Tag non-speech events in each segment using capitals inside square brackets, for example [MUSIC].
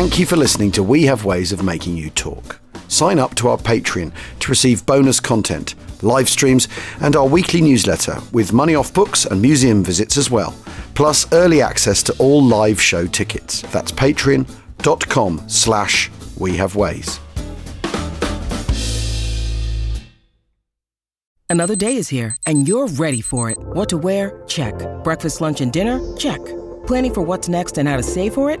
Thank you for listening to We Have Ways of Making You Talk. Sign up to our Patreon to receive bonus content, live streams, and our weekly newsletter with money off books and museum visits as well, plus early access to all live show tickets. That's patreon.com slash we have ways. Another day is here, and you're ready for it. What to wear? Check. Breakfast, lunch, and dinner? Check. Planning for what's next and how to save for it?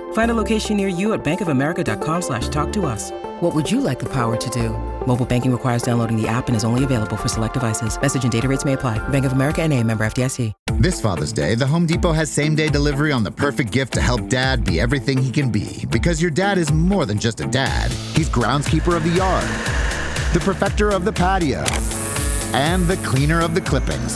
Find a location near you at bankofamerica.com slash talk to us. What would you like the power to do? Mobile banking requires downloading the app and is only available for select devices. Message and data rates may apply. Bank of America and a member FDIC. This Father's Day, the Home Depot has same day delivery on the perfect gift to help dad be everything he can be. Because your dad is more than just a dad, he's groundskeeper of the yard, the perfecter of the patio, and the cleaner of the clippings.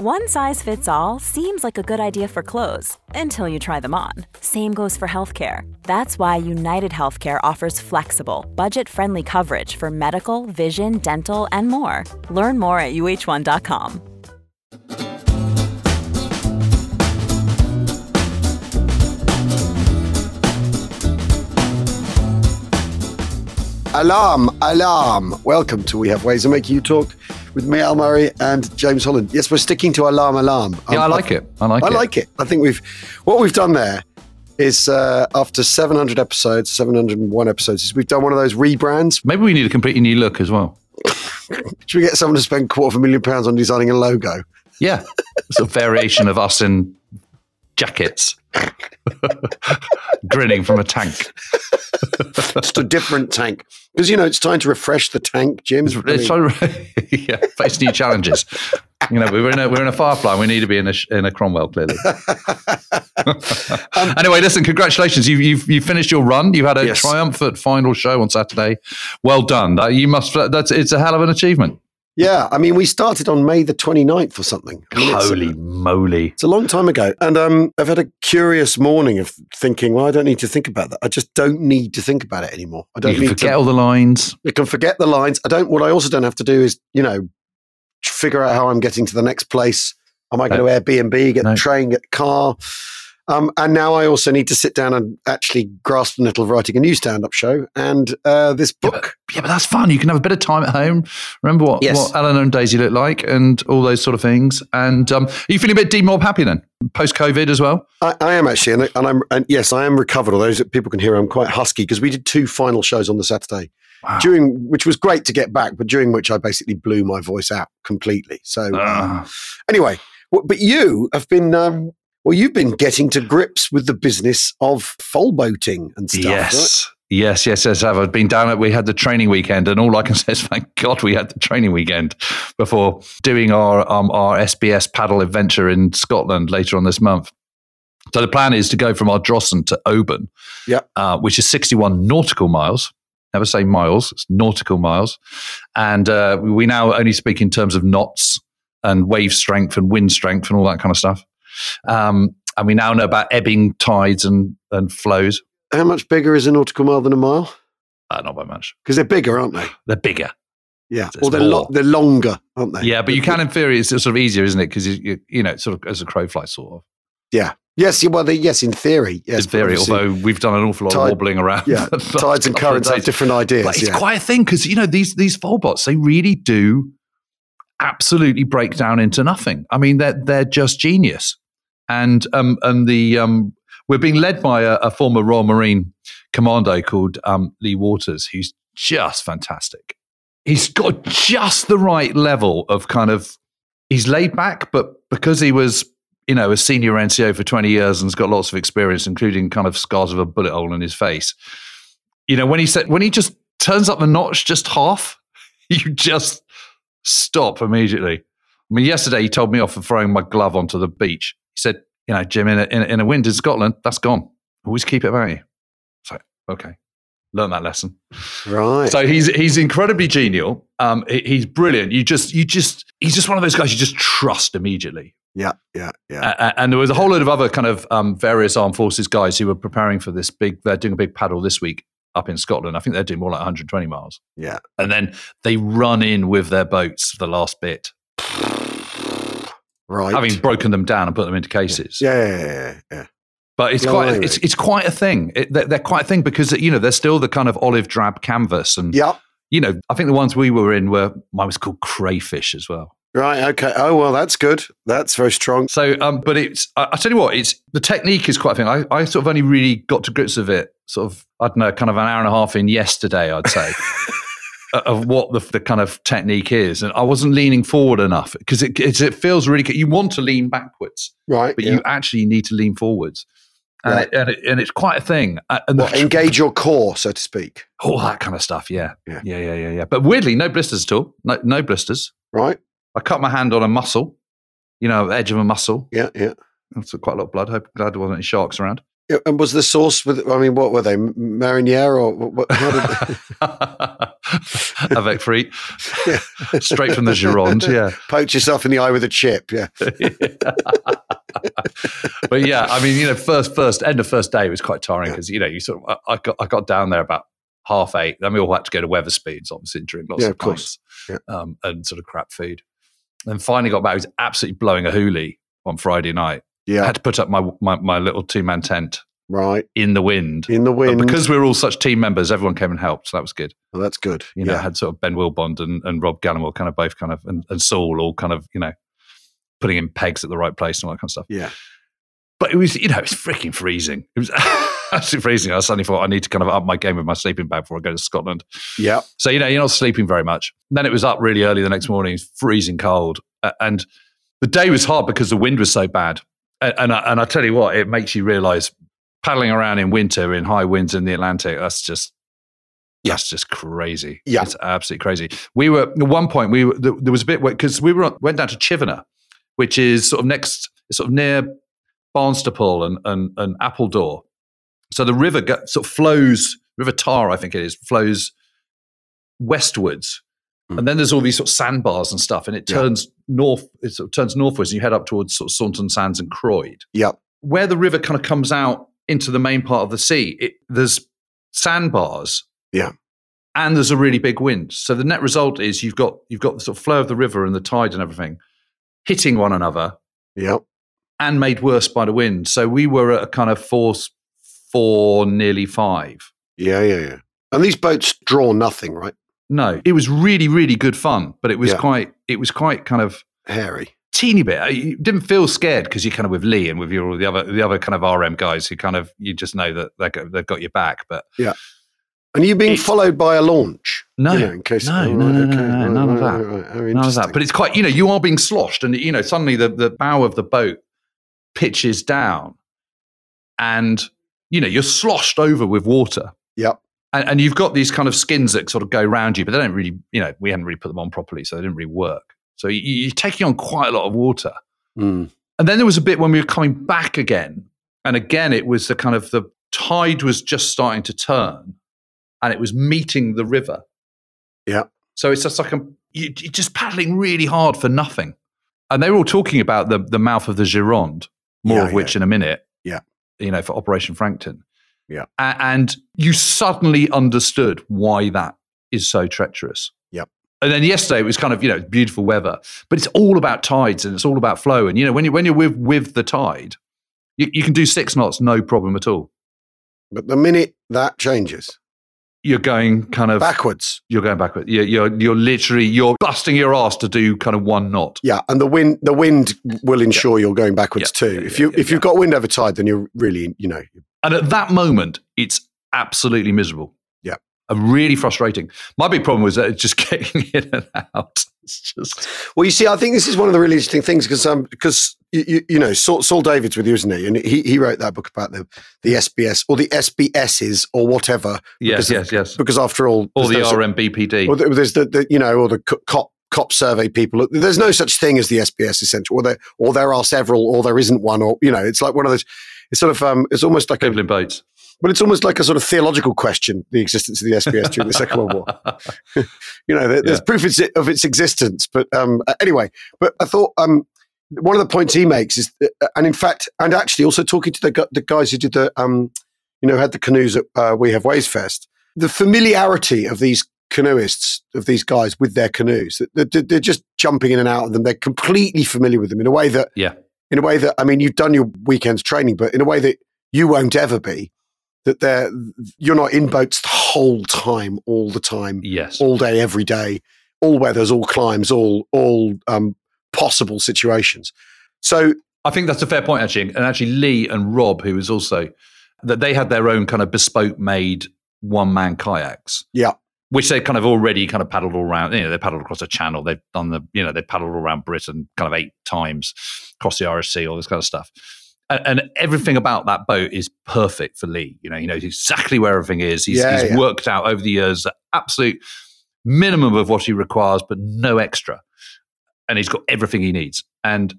One size fits all seems like a good idea for clothes until you try them on. Same goes for healthcare. That's why United Healthcare offers flexible, budget friendly coverage for medical, vision, dental, and more. Learn more at uh1.com. Alarm, alarm. Welcome to We Have Ways of Making You Talk with me, Al Murray, and James Holland. Yes, we're sticking to alarm, alarm. Yeah, I like it. I like I it. I like it. I think we've what we've done there is uh, after 700 episodes, 701 episodes, is we've done one of those rebrands. Maybe we need a completely new look as well. [LAUGHS] Should we get someone to spend a quarter of a million pounds on designing a logo? Yeah, it's a variation of us in jackets, [LAUGHS] grinning from a tank. Just a different tank. Because, you know, it's time to refresh the tank, Jim. It's, it's mean, so, [LAUGHS] yeah, face new challenges. You know, we're in a we're in a Firefly. We need to be in a in a Cromwell, clearly. [LAUGHS] Um, anyway, listen. Congratulations. You've you've you've finished your run. You had a Yes. triumphant final show on Saturday. Well done. That, you must. That's it's a hell of an achievement. Yeah, I mean, we started on May the 29th or something. I mean, it's- Holy moly! It's a long time ago. And um, I've had a curious morning of thinking, well, I don't need to think about that. I just don't need to think about it anymore. I don't You need can forget to. all the lines. I can forget the lines. I don't. What I also don't have to do is, you know, figure out how I'm getting to the next place. Am I going No. to Airbnb, get No. the train, get the car? Um, and now I also need to sit down and actually grasp the nettle of writing a new stand-up show and uh, this Yeah, book. but, yeah, but that's fun. You can have a bit of time at home. Remember what, Yes. what Eleanor and Daisy look like and all those sort of things. And um, are you feeling a bit demob happy then? Post COVID as well? I, I am actually, and, and I'm, and yes, I am recovered. Although people can hear I'm quite husky because we did two final shows on the Saturday. Wow. during which was great to get back, but during which I basically blew my voice out completely. So Ah. anyway, w- but you have been um, well, you've been getting to grips with the business of folboating and stuff. right? yes. Yes, yes, yes. I've been down at, we had the training weekend, and all I can [LAUGHS] say is thank God we had the training weekend before doing our um, our SBS paddle adventure in Scotland later on this month. So the plan is to go from Ardrossan to Oban, Yeah. uh, which is 61 nautical miles. Never say miles, it's nautical miles. And uh, we now only speak in terms of knots and wave strength and wind strength and all that kind of stuff. Um, and we now know about ebbing tides and, and flows. How much bigger is a nautical mile than a mile? Uh, not by much. Because they're bigger, aren't they? They're bigger. Yeah, It's or they're lo- they're longer, aren't they? Yeah, but you can, in theory, it's sort of easier, isn't it? Because you, you, you know, it's sort of as a crow flies, sort of. Yeah. Yes. Well, they, yes. In theory, yes. in theory, although we've done an awful lot tide- of wobbling around. yeah, [LAUGHS] tides and currents have different ideas. But it's yeah. quite a thing because you know these these bots they really do absolutely break down into nothing. I mean, they're they're just genius, and um and the um we're being led by a, a former Royal Marine commando called um, Lee Waters, who's just fantastic. He's got just the right level of kind of he's laid back, but because he was you know a senior NCO for twenty years and's got lots of experience, including kind of scars of a bullet hole in his face. You know, when he said when he just turns up the notch just half, [LAUGHS] you just stop immediately. I mean, yesterday he told me off for throwing my glove onto the beach. He said, "You know, Jim, in a, in a, in a wind in Scotland, that's gone. Always keep it about you." It's like, okay, learn that lesson. Right. So he's he's incredibly genial. Um, he- he's brilliant. You just you just he's just one of those guys you just trust immediately. yeah, yeah, yeah. And there was a whole load of other kind of um, various armed forces guys who were preparing for this big. They're doing a big paddle this week up in Scotland. I think they're doing more like 120 miles. yeah. And then they run in with their boats for the last bit, Right. having broken them down and put them into cases. yeah, yeah, yeah, yeah. But it's Blimey. quite it's it's quite a thing. It, they're, they're quite a thing because you know they're still the kind of olive drab canvas, and Yeah. you know I think the ones we were in were mine was called crayfish as well. Right. Okay. Oh well, that's good. That's very strong. So, um, but it's I, I tell you what, it's the technique is quite a thing. I, I sort of only really got to grips with it, sort of I don't know, kind of an hour and a half in yesterday, I'd say. [LAUGHS] Of what the, the kind of technique is, and I wasn't leaning forward enough because it it's, it feels really good. You want to lean backwards, Right. but yeah. you actually need to lean forwards, and, Right. it, and, it, and it's quite a thing. And Well, the, engage your core, so to speak. all that kind of stuff. Yeah. Yeah. yeah, yeah, yeah, yeah. But weirdly, no blisters at all. No, no blisters. Right. I cut my hand on a mussel, you know, edge of a mussel. Yeah. Yeah. That's quite a lot of blood. Hope glad there wasn't any sharks around. Yeah, And was the sauce with? I mean, what were they? Mariniere or what? did [LAUGHS] [LAUGHS] Avec frite, Yeah. straight from the Gironde. Yeah. poach yourself in the eye with a chip? Yeah. [LAUGHS] but yeah, I mean, you know, first, first, end of first day was quite tiring Yeah. because you know, you sort of, I, I got, I got down there about half eight. Then we all had to go to Wetherspoons, obviously, and drink lots Yeah, of of course. pints, um, and sort of crap food. Then finally got back. I was absolutely blowing a hoolie on Friday night. I Yeah. had to put up my my, my little two man tent Right. in the wind. In the But wind. because we were all such team members, everyone came and helped. So that was good. well, that's good. You know, yeah. had sort of Ben Willbond and, and Rob Gallimore kind of both kind of, and, and Saul all kind of, you know, putting in pegs at the right place and all that kind of stuff. Yeah. But it was, you know, it was freaking freezing. It was [LAUGHS] absolutely freezing. I suddenly thought I need to kind of up my game with my sleeping bag before I go to Scotland. Yeah. So, you know, you're not sleeping very much. Then it was up really early the next morning, freezing cold. And the day was hard because the wind was so bad. And, and, I, and I tell you what, it makes you realize paddling around in winter in high winds in the Atlantic, that's just, yeah. that's just crazy. Yeah. It's absolutely crazy. We were, at one point, we were, there, was a bit, because we were, went down to Chivenor, which is sort of next, sort of near Barnstaple and, and, and Appledore. So the river go, sort of flows, River Taw, I think it is, flows westwards. Mm. And then there's all these sort of sandbars and stuff, and it Yeah. turns north, it sort of turns northwards, and you head up towards sort of Saunton Sands and Croyde. Yeah. Where the river kind of comes out into the main part of the sea, it, there's sandbars. Yeah. And there's a really big wind. So the net result is you've got you've got the sort of flow of the river and the tide and everything hitting one another Yeah. and made worse by the wind. So we were at a kind of force four, nearly five. Yeah. Yeah. Yeah. And these boats draw nothing, right? No, it was really, really good fun, but it was Yeah. quite, it was quite kind of Hairy. teeny bit. You didn't feel scared because you're kind of with Lee and with your the other the other kind of RM guys who kind of you just know that they've got, they've got your back. But yeah, And you being It's- followed by a launch? No. You know, in case, No, oh, no, right, no, no, okay, no, right, none of that. Oh, none of that. But it's quite, you know, you are being sloshed, and you know, suddenly the the bow of the boat pitches down, and you know you're sloshed over with water. Yep. And, and you've got these kind of skins that sort of go around you, but they don't really, you know, we hadn't really put them on properly, so they didn't really work. So you, you're taking on quite a lot of water. Mm. And then there was a bit when we were coming back again, and again it was the kind of the tide was just starting to turn, and it was meeting the river. Yeah. So it's just like a, you, you're just paddling really hard for nothing. And they were all talking about the the mouth of the Gironde, more Yeah, of which in a minute. Yeah. You know, for Operation Frankton. Yeah. A- and you suddenly understood why that is so treacherous. Yep. And then yesterday it was kind of you know beautiful weather, but it's all about tides and it's all about flow. And you know when you when you're with with the tide, you, you can do six knots no problem at all. But the minute that changes, You're going kind of backwards. you're going backwards. You're, you're you're literally you're busting your ass to do kind of one knot. Yeah, and the wind the wind will ensure you're going backwards Yeah, too. yeah, if yeah, you yeah, if you've got wind over tide, then you're really you know And at that moment, it's absolutely miserable. Yeah. And really frustrating. My big problem was that it's just [LAUGHS] getting in and out. It's just Well, you see, I think this is one of the really interesting things because um, because you, you, know Saul, Saul David's with you, isn't he? And he, he wrote that book about the the SBS or the SBSs or whatever. yes, because of- yes, yes. Because after all, Or the no- RMBPD. or the- there's the, the you know or the cop cop survey people. There's no such thing as the SBS essential, or there or there are several, or there isn't one, or you know, it's like one of those. It's sort of um, it's almost like a in boats. Well, it's almost like a sort of theological question: the existence of the SBS during the Second World War. [LAUGHS] you know, there, there's Yeah. proof of its existence. But um, anyway, but I thought um, one of the points he makes is, uh, and in fact, and actually also talking to the the guys who did the, um, you know, had the canoes at uh, We Have Ways Fest, the familiarity of these canoeists, of these guys with their canoes, that they're, they're just jumping in and out of them. They're completely familiar with them in a way that, Yeah. In a way that, I mean, you've done your weekends training, but in a way that you won't ever be. That they're you're not in boats the whole time, all the time Yes. all day, every day, all weathers, all climbs, all all um, possible situations. So I think that's a fair point, actually. And actually, Lee and Rob, who is also that they had their own kind of bespoke made one man kayaks. Yeah. Which they kind of already kind of paddled all around. You know, they paddled across a channel. They've done the, you know, they paddled all around Britain kind of eight times, across the Irish Sea, all this kind of stuff. And, and everything about that boat is perfect for Lee. You know, he knows exactly where everything is. He's, Yeah, he's yeah. worked out over the years the absolute minimum of what he requires, but no extra. And he's got everything he needs. And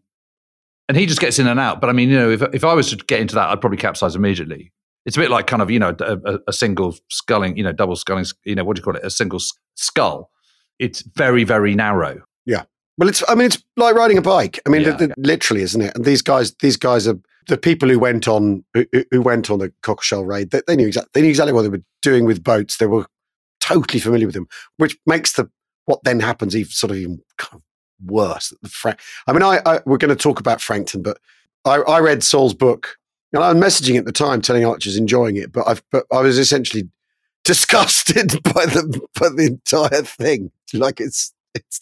and he just gets in and out. But I mean, you know, if if I was to get into that, I'd probably capsize immediately. It's a bit like kind of you know a, a- single sculling, you know, double sculling, you know, what do you call it? A single s- skull. It's very very narrow. Well, it's I mean it's like riding a bike. I mean, Yeah, the- literally, isn't it? And these guys, these guys are the people who went on who, who- who went on the Cockleshell raid. They, they knew exactly they knew exactly what they were doing with boats. They were totally familiar with them, which makes the what then happens even sort of even kind of worse. The Fra- I mean, I, I we're going to talk about Frankton, but I, I read Saul's book, and I was messaging at the time, telling Archers enjoying it, but I've but I was essentially [LAUGHS] disgusted by the by the entire thing. Like it's it's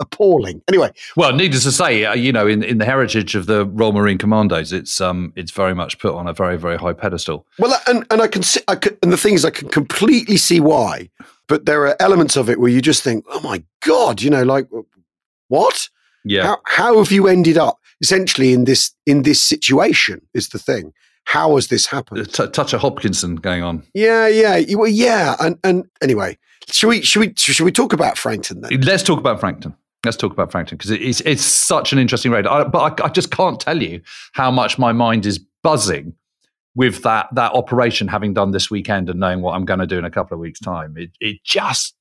appalling. Anyway, Well, needless to say, uh, you know, in, in the heritage of the Royal Marine Commandos, it's um it's very much put on a very very high pedestal. Well, and and I can see, I can, and the thing is, I can completely see why. But there are elements of it where you just think, oh my god, you know, like what? Yeah, How how have you ended up essentially in this in this situation? Is the thing. How has this happened? t- touch of Hopkinson going on. Yeah, yeah, well, yeah, and and anyway, should we should we should we talk about Frankton then? Let's talk about Frankton. Let's talk about Frankton because it's it's such an interesting raid. I, but I, I just can't tell you how much my mind is buzzing with that that operation having done this weekend and knowing what I'm going to do in a couple of weeks' time. It it just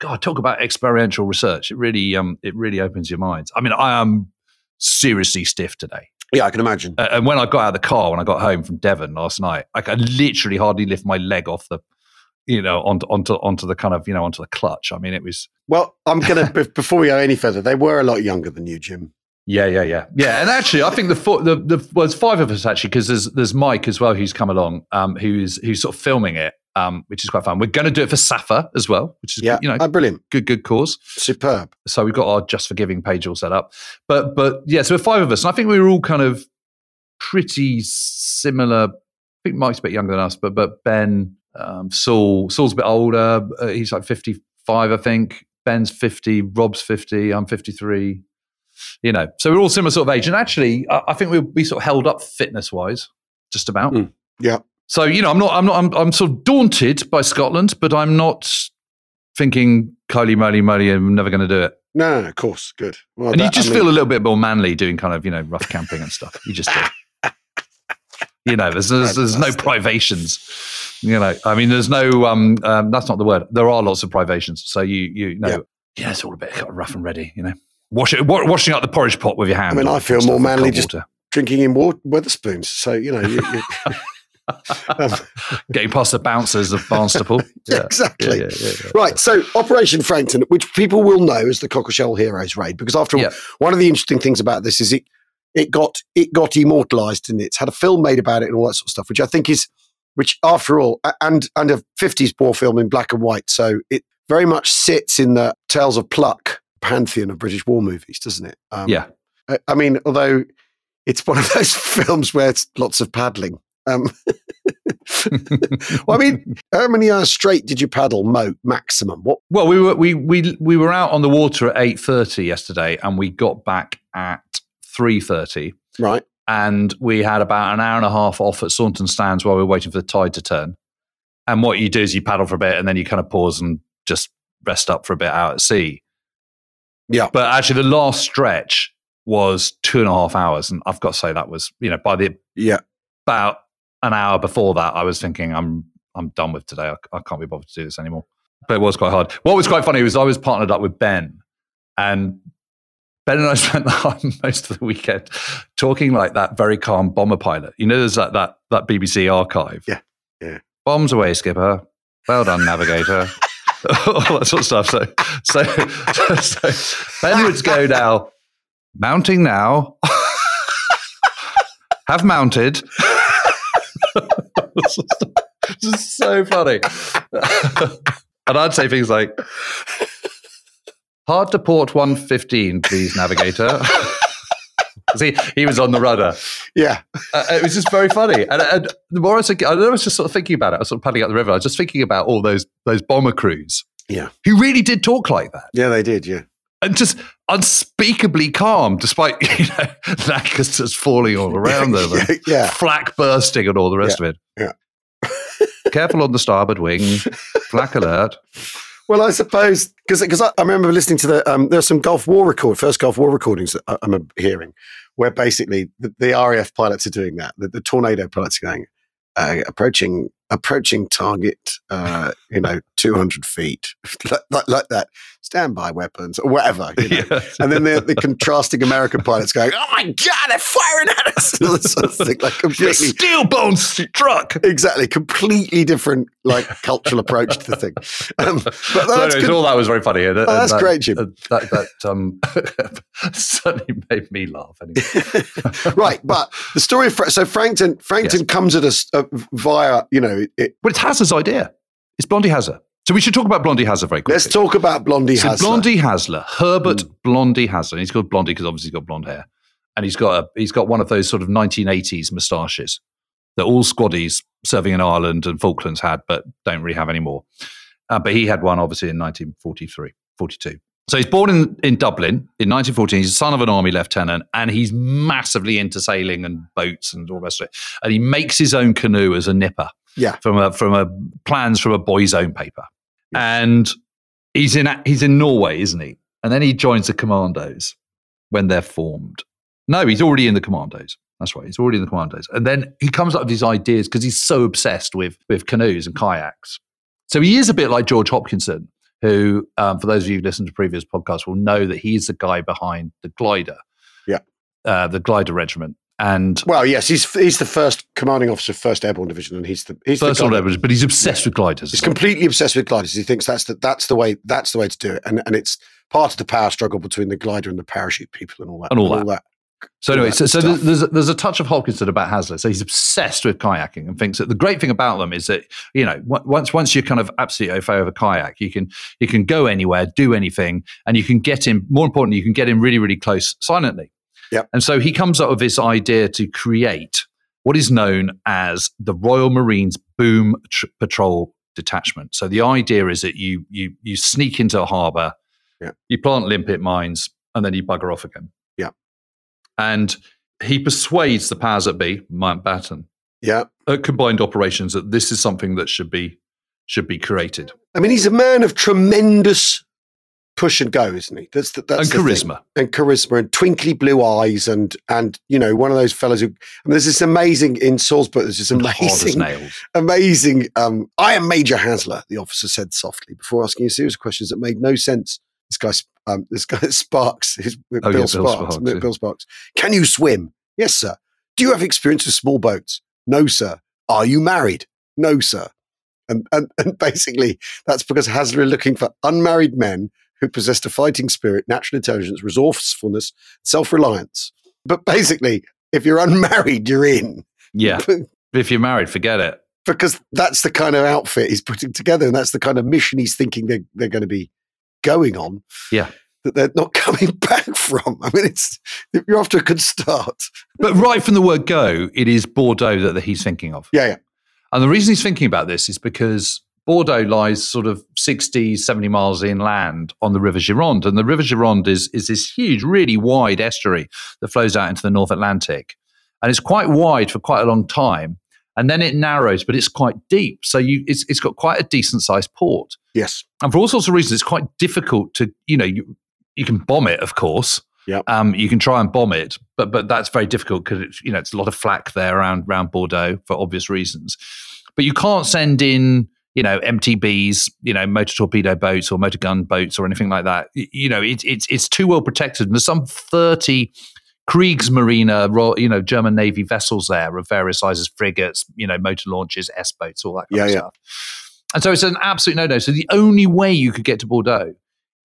God talk about experiential research. It really um it really opens your minds. I mean, I am seriously stiff today. Yeah, I can imagine. Uh, and when I got out of the car when I got home from Devon last night, I could literally hardly lift my leg off the, you know, onto onto onto the kind of you know onto the clutch. I mean, it was Well, I'm gonna [LAUGHS] be- before we go any further. They were a lot younger than you, Jim. yeah, yeah, yeah, yeah. And actually, I think the four, the the well, there's five of us actually because there's there's Mike as well who's come along, um, who's who's sort of filming it, um, which is quite fun. We're going to do it for SSAFA as well, which is Yeah, you know oh, brilliant, good good cause. superb. so we've got our just forgiving page all set up. But but yeah so we're five of us and i think we were all kind of pretty similar. I think mike's a bit younger than us but but ben um, saul saul's a bit older. Uh, he's like 55 i think. Ben's 50 rob's 50 i'm 53 you know so we're all similar sort of age. And actually i, I think we'll be sort of held up fitness wise just about. Mm, yeah. So you know i'm not i'm not I'm, I'm sort of daunted by scotland but i'm not thinking holy moly moly i'm never going to do it No, of course, good. Well, and you that- I just mean- feel a little bit more manly doing kind of you know rough camping and stuff. You just do. [LAUGHS] you know, there's there's, there's no privations. You know, I mean, there's no um, um that's not the word. There are lots of privations. So you you know, Yeah. yeah, it's all a bit kind of rough and ready. You know, wash it, wa- washing up the porridge pot with your hand. I mean, I feel more manly just- water. drinking in water, Wetherspoons. So you know, you, you, [LAUGHS] [LAUGHS] getting past the bouncers of Barnstaple. [LAUGHS] Yeah, exactly. Yeah, yeah. Right, so Operation Frankton, which people will know as the Cockleshell Heroes raid, because after all, one of the interesting things about this is it it got it got immortalised and it's had a film made about it and all that sort of stuff, which I think is which after all, and and a fifties war film in black and white, so it very much sits in the Tales of Pluck pantheon of British war movies, doesn't it? Um, Yeah. I, I mean, although it's one of [LAUGHS] those films where it's lots of paddling. Um, [LAUGHS] well, I mean, how many hours straight did you paddle, Mo, maximum? What? Well, we were we we we were out on the water at eight thirty yesterday, and we got back at three thirty. Right. and we had about an hour and a half off at Saunton Sands while we were waiting for the tide to turn. And what you do is you paddle for a bit and then you kind of pause and just rest up for a bit out at sea. Yeah. But actually, the last stretch was two and a half hours. And I've got to say, that was, you know, by the Yeah. about an hour before that, I was thinking, I'm I'm done with today. I, I can't be bothered to do this anymore. But it was quite hard. What was quite funny was I was partnered up with Ben, and Ben and I [LAUGHS] spent most of the weekend talking like that very calm bomber pilot. You know, there's that that that BBC archive. Yeah, yeah. Bombs away, skipper. Well done, navigator. [LAUGHS] [LAUGHS] All that sort of stuff. So, so, so, so Ben would go now. Mounting now. Have mounted. [LAUGHS] this is so funny. and I'd say things like, hard to port 115, please, navigator. [LAUGHS] See, he was on the rudder. Yeah. Uh, it was just very funny. And, and the more I was, thinking, I was just sort of thinking about it, I was sort of paddling up the river. I was just thinking about all those those bomber crews. Yeah. Who really did talk like that. Yeah, they did. Yeah. And just unspeakably calm, despite [LAUGHS] you know Lancasters falling all around them, and yeah. flak bursting, and all the rest Yeah. of it. Yeah. [LAUGHS] Careful on the starboard wing, flak alert. Well, I suppose because because I, I remember listening to the um, there's some Gulf War record first Gulf War recordings that I, I'm uh, hearing where basically the, the RAF pilots are doing that. The, the tornado pilots are going uh, approaching approaching target, uh, you know, 200 feet [LAUGHS] like, like, like that. Standby weapons or whatever. You know? [LAUGHS] Yeah. And then the, the contrasting American pilots going, "Oh my god, they're firing at us!" [LAUGHS] All this sort of thing, like completely steel bone struck. exactly completely different like cultural approach to the thing um, but that's good. all that was very funny. And, and that's that, great, Jim. uh, That, that um, [LAUGHS] certainly made me laugh. Anyway. right but the story of so frankton frankton Yes. comes at us uh, via you know it, But it's Hasler's idea. It's Blondie Hasler. So we should talk about Blondie Hasler very quickly. let's talk about blondie So Hasler. Blondie Hasler, Herbert Mm. Blondie Hasler. He's called Blondie because obviously he's got blonde hair, and he's got a he's got one of those sort of 1980s moustaches that all squaddies serving in Ireland and Falklands had, but don't really have anymore. Uh, but he had one obviously in 1943, 42. So he's born in, in Dublin in 1914. He's the son of an army lieutenant, and he's massively into sailing and boats and all the rest of it. And he makes his own canoe as a nipper yeah from a from a plans from a boy's own paper, and he's in he's in Norway, isn't he? And then he joins the commandos when they're formed. No, he's already in the commandos. That's right, he's already in the commandos. And then he comes up with these ideas because he's so obsessed with with canoes and kayaks. So he is a bit like George Hopkinson, who, um, for those of you who listened to previous podcasts, will know that he's the guy behind the glider. Yeah. uh, the glider regiment. And well yes he's he's the first commanding officer of first airborne division and he's the he's first the of guy all, that- but he's obsessed with gliders. he's well. completely obsessed with gliders he thinks that's the that's the way that's the way to do it and and it's part of the power struggle between the glider and the parachute people and all that And all that. So anyway, all so, so there's, there's a touch of Hopkinson about Hasler. So he's obsessed with kayaking and thinks that the great thing about them is that you know once once you're kind of absolutely au a kayak, you can you can go anywhere, do anything, and you can get in. More importantly, you can get in really really close silently. Yep. And so he comes up with this idea to create what is known as the Royal Marines Boom Tr- Patrol Detachment. So the idea is that you you you sneak into a harbour, Yep. you plant limpet mines, and then you bugger off again. Yep. And he persuades the powers that be, Mountbatten, yeah at combined operations that this is something that should be should be created I mean he's a man of tremendous push and go isn't he? That's the, that's and charisma. and charisma and twinkly blue eyes and and you know one of those fellows who I mean, there's this amazing in Saul's book there's this amazing amazing um I am Major Hasler the officer said softly before asking a series of questions that made no sense. This guy um this guy [LAUGHS] Sparks with Oh, Bill, yeah, Bill Sparks, Sparks, Bill. Sparks. Can you swim? Yes sir. Do you have experience with small boats? No sir. Are you married? No sir. And and, and basically that's because Hasler are looking for unmarried men who possessed a fighting spirit, natural intelligence, resourcefulness, self reliance. But basically, if you're unmarried, you're in. Yeah. [LAUGHS] if you're married, forget it. because that's the kind of outfit he's putting together, and that's the kind of mission he's thinking they're, they're going to be going on. Yeah. That they're not [LAUGHS] coming back from. I mean, it's you're off to a good start. But right from the word go, it is Bordeaux that, that he's thinking of. Yeah, yeah. And the reason he's thinking about this is because Bordeaux lies sort of 60, 70 miles inland on the River Gironde. And the River Gironde is, is this huge, really wide estuary that flows out into the North Atlantic. And it's quite wide for quite a long time. And then it narrows, but it's quite deep. So you, it's, it's got quite a decent sized port. Yes. And for all sorts of reasons, it's quite difficult to, you know, you, you can bomb it, of course, Yep. Um, you can try and bomb it, but but that's very difficult because it's you know it's a lot of flak there around around Bordeaux for obvious reasons. But you can't send in you know MTBs, you know motor torpedo boats or motor gun boats or anything like that. You know it's it's it's too well protected. And there's some thirty Kriegsmarine, uh, Ro- you know German Navy vessels there of various sizes, frigates, you know motor launches, S boats, all that kind Yeah, of yeah. stuff. And so it's an absolute no no. So the only way you could get to Bordeaux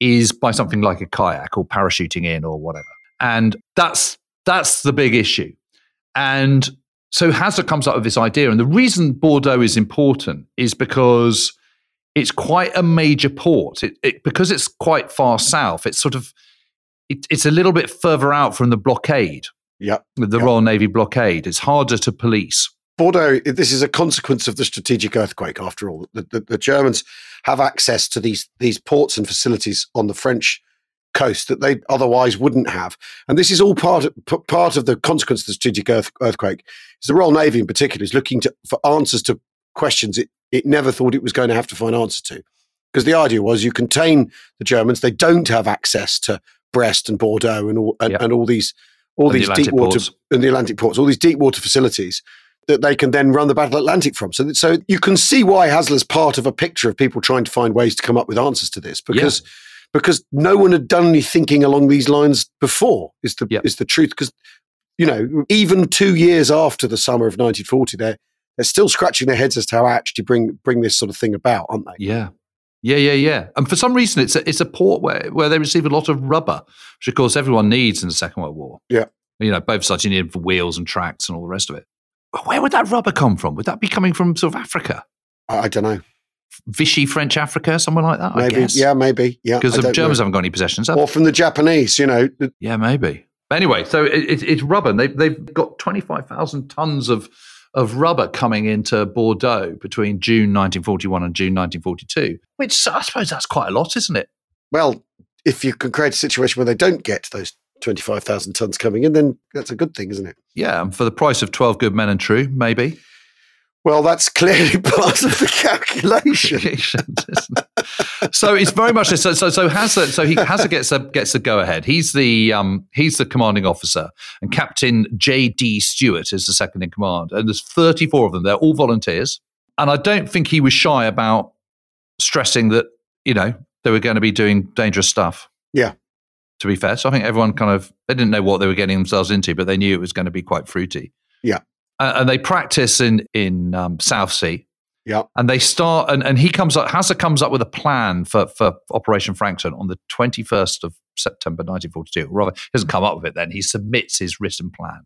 is by something like a kayak or parachuting in or whatever. And that's that's the big issue. And so Hasler comes up with this idea. And the reason Bordeaux is important is because it's quite a major port. It, it, because it's quite far south, it's sort of it, it's a little bit further out from the blockade, Yep. the Yeah. Royal Navy blockade. It's harder to police. Bordeaux, this is a consequence of the strategic earthquake, after all. The, the, the Germans have access to these, these ports and facilities on the French coast that they otherwise wouldn't have. And this is all part of, p- part of the consequence of the strategic earth, earthquake. Is the Royal Navy in particular is looking to, for answers to questions it, it never thought it was going to have to find answers to. Because the idea was you contain the Germans, they don't have access to Brest and Bordeaux and all, and, Yep. and all these all And these Atlantic deep water ports. and the Atlantic ports, all these deep water facilities that they can then run the Battle Atlantic from. So, so you can see why Hasler's part of a picture of people trying to find ways to come up with answers to this because because no one had done any thinking along these lines before. Is the Yeah. is the truth? Because you know, even two years after the summer of 1940, they're they're still scratching their heads as to how actually bring bring this sort of thing about, aren't they? Yeah. Yeah, yeah, yeah. And for some reason, it's a, it's a port where, where they receive a lot of rubber, which of course everyone needs in the Second World War. Yeah. You know, both sides you need for wheels and tracks and all the rest of it. Where would that rubber come from? Would that be coming from sort of Africa? I, I don't know. Vichy French Africa, somewhere like that? I Maybe, yeah, maybe, yeah. Because the Germans know. haven't got any possessions. have or from the Japanese, you know. Yeah, maybe. But anyway, so it, it, it's rubber. and They've, they've got 25,000 tons of, of rubber coming into Bordeaux between June 1941 and June 1942, which I suppose that's quite a lot, isn't it? Well, if you can create a situation where they don't get those twenty-five thousand tons coming in, then that's a good thing, isn't it? Yeah, and for the price of 12 good men and true, maybe. Well, that's clearly [LAUGHS] part of the calculation. So it's very much so. So, so so he Hasler gets a gets a go ahead. He's the um, he's the commanding officer, and Captain J. D. Stewart is the second in command. And there's 34 of them. They're all volunteers, and I don't think he was shy about stressing that you know they were going to be doing dangerous stuff. Yeah. To be fair, so I think everyone kind of they didn't know what they were getting themselves into, but they knew it was going to be quite fruity. Yeah. Uh, and they practice in in um, Southsea. Yeah. and they start and, and he comes up Hazza comes up with a plan for, for Operation Frankton on the 21st of September 1942 or rather he doesn't come up with it then. He submits his written plan.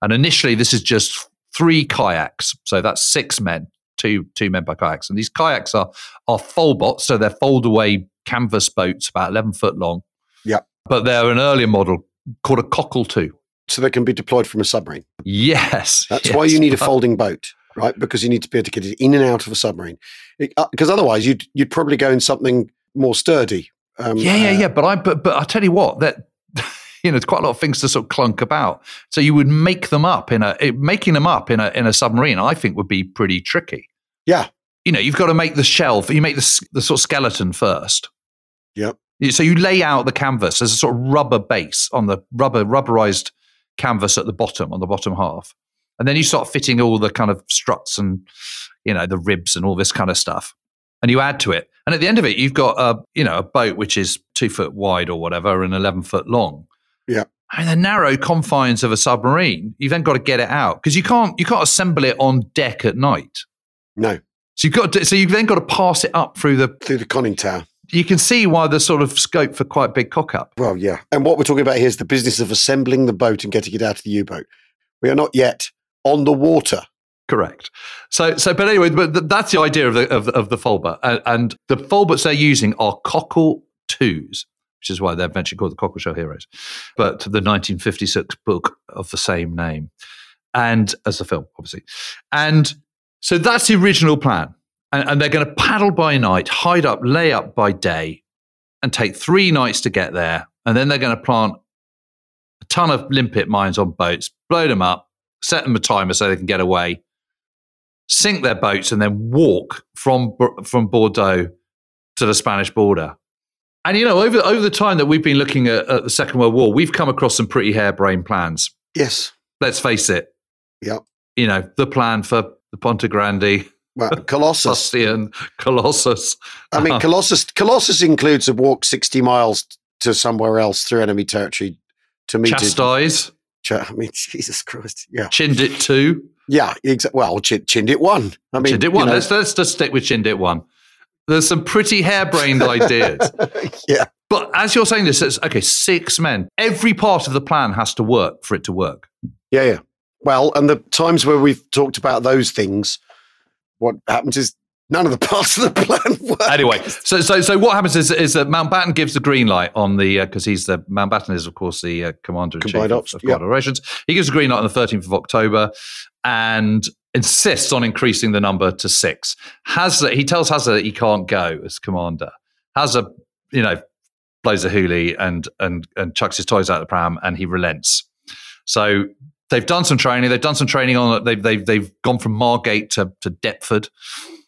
And initially this is just three kayaks. So that's six men two two men by kayaks. And these kayaks are are folbots so they're fold away canvas boats about 11 foot long. Yeah. but they're an earlier model called a cockle 2 So they can be deployed from a submarine. yes That's why you need a [LAUGHS] folding boat, right? Because you need to be able to get it in and out of a submarine. Because otherwise, you'd you'd probably go in something more sturdy. Um, Yeah, yeah, uh, yeah. But I, but, but I tell you what, that [LAUGHS] you know, it's quite a lot of things to sort of clunk about. So you would make them up in a it- making them up in a in a submarine. I think would be pretty tricky. Yeah. You know, you've got to make the shelf. You make the the sort of skeleton first. Yep. So you lay out the canvas as a sort of rubber base on the rubber rubberized canvas at the bottom on the bottom half, and then you start fitting all the kind of struts and you know the ribs and all this kind of stuff, and you add to it. And at the end of it, you've got a you know a boat which is two foot wide or whatever and eleven foot long. Yeah. I mean, the narrow confines of a submarine. You've then got to get it out because you can't you can't assemble it on deck at night. No, So you've got to, so you've then got to pass it up through the. through the conning tower. You can see why there's sort of scope for quite big cock up. Well, yeah. And what we're talking about here is the business of assembling the boat and getting it out of the U-boat. We are not yet on the water. Correct. So, so, but anyway, but th- that's the idea of the of the, of the Folbot, and, and the Folbots they're using are Cockle twos, which is why they're eventually called the Cockleshell Heroes, but the 1956 book of the same name, and as the film, obviously, and so that's the original plan, and, and they're going to paddle by night, hide up, lay up by day, and take three nights to get there, and then they're going to plant a ton of limpet mines on boats, blow them up, set them a timer so they can get away sink their boats and then walk from from Bordeaux to the Spanish border. And you know, over over the time that we've been looking at, at the Second World War, we've come across some pretty harebrained plans. Yes. Let's face it. Yep. You know, the plan for the Ponte Grande, Well, [LAUGHS] Colossus. Bastian, Colossus. I mean, Uh, Colossus. Colossus includes a walk sixty miles to somewhere else through enemy territory to meet. Chastise, Ch- I mean, [LAUGHS] Jesus Christ. Yeah. Chindit 2. Yeah. Exa- well, Ch- Chindit one. I mean, Chindit you 1. know- Let's, let's just stick with Chindit 1. There's some pretty harebrained [LAUGHS] ideas. yeah. But as you're saying this, it's okay, six men. Every part of the plan has to work for it to work. Yeah. Yeah. Well, and the times where we've talked about those things, what happens is none of the [LAUGHS] parts of the plan work. Anyway, so so so what happens is is that Mountbatten gives the green light on the because he's the Mountbatten is of course the uh, commander in chief of, of. Combined operations. He gives the green light on the 13th of October and insists on increasing the number to six. Hazza he tells Hazza that he can't go as commander. Hazza, you know, blows a hoolie and and and chucks his toys out of the pram and he relents. So they've done some training. They've done some training on. They've they've they've gone from Margate to to Deptford,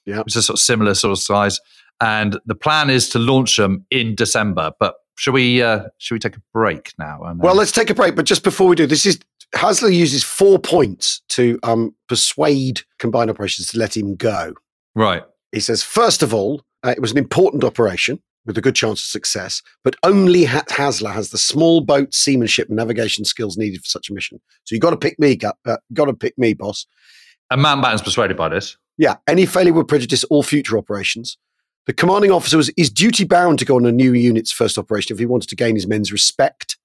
Yeah. which is a sort of similar sort of size. And the plan is to launch them in December. But should we uh, should we take a break now? And, uh, Well, let's take a break. But just before we do, this is Hasler uses four points to um, persuade combined operations to let him go. right. He says, first of all, uh, it was an important operation with a good chance of success, but only ha- Hasler has the small boat seamanship and navigation skills needed for such a mission. So you got to pick me, uh, got to pick me, boss. And Mountbatten's persuaded by this. Yeah, any failure would prejudice all future operations. The commanding officer was, is duty bound to go on a new unit's first operation if he wanted to gain his men's respect.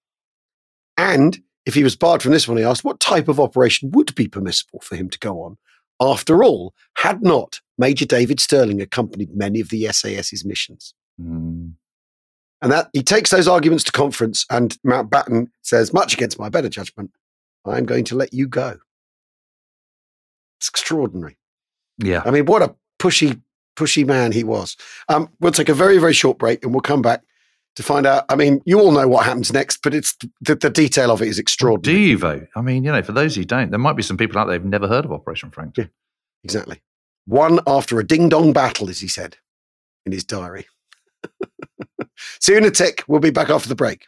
And if he was barred from this one, he asked what type of operation would be permissible for him to go on. After all, had not Major David Stirling accompanied many of the SAS's missions? Mm. And that he takes those arguments to conference, and Mountbatten says, much against my better judgment, I'm going to let you go. It's extraordinary. Yeah. I mean, what a pushy, pushy man he was. Um, we'll take a very, very short break and we'll come back to find out. I mean, you all know what happens next, but it's the, the detail of it is extraordinary. Do you vote? I mean, you know, for those who don't, there might be some people out there who've never heard of Operation Frank. Yeah. Exactly. One after a ding dong battle, as he said in his diary. [LAUGHS] See you in a tick. We'll be back after the break.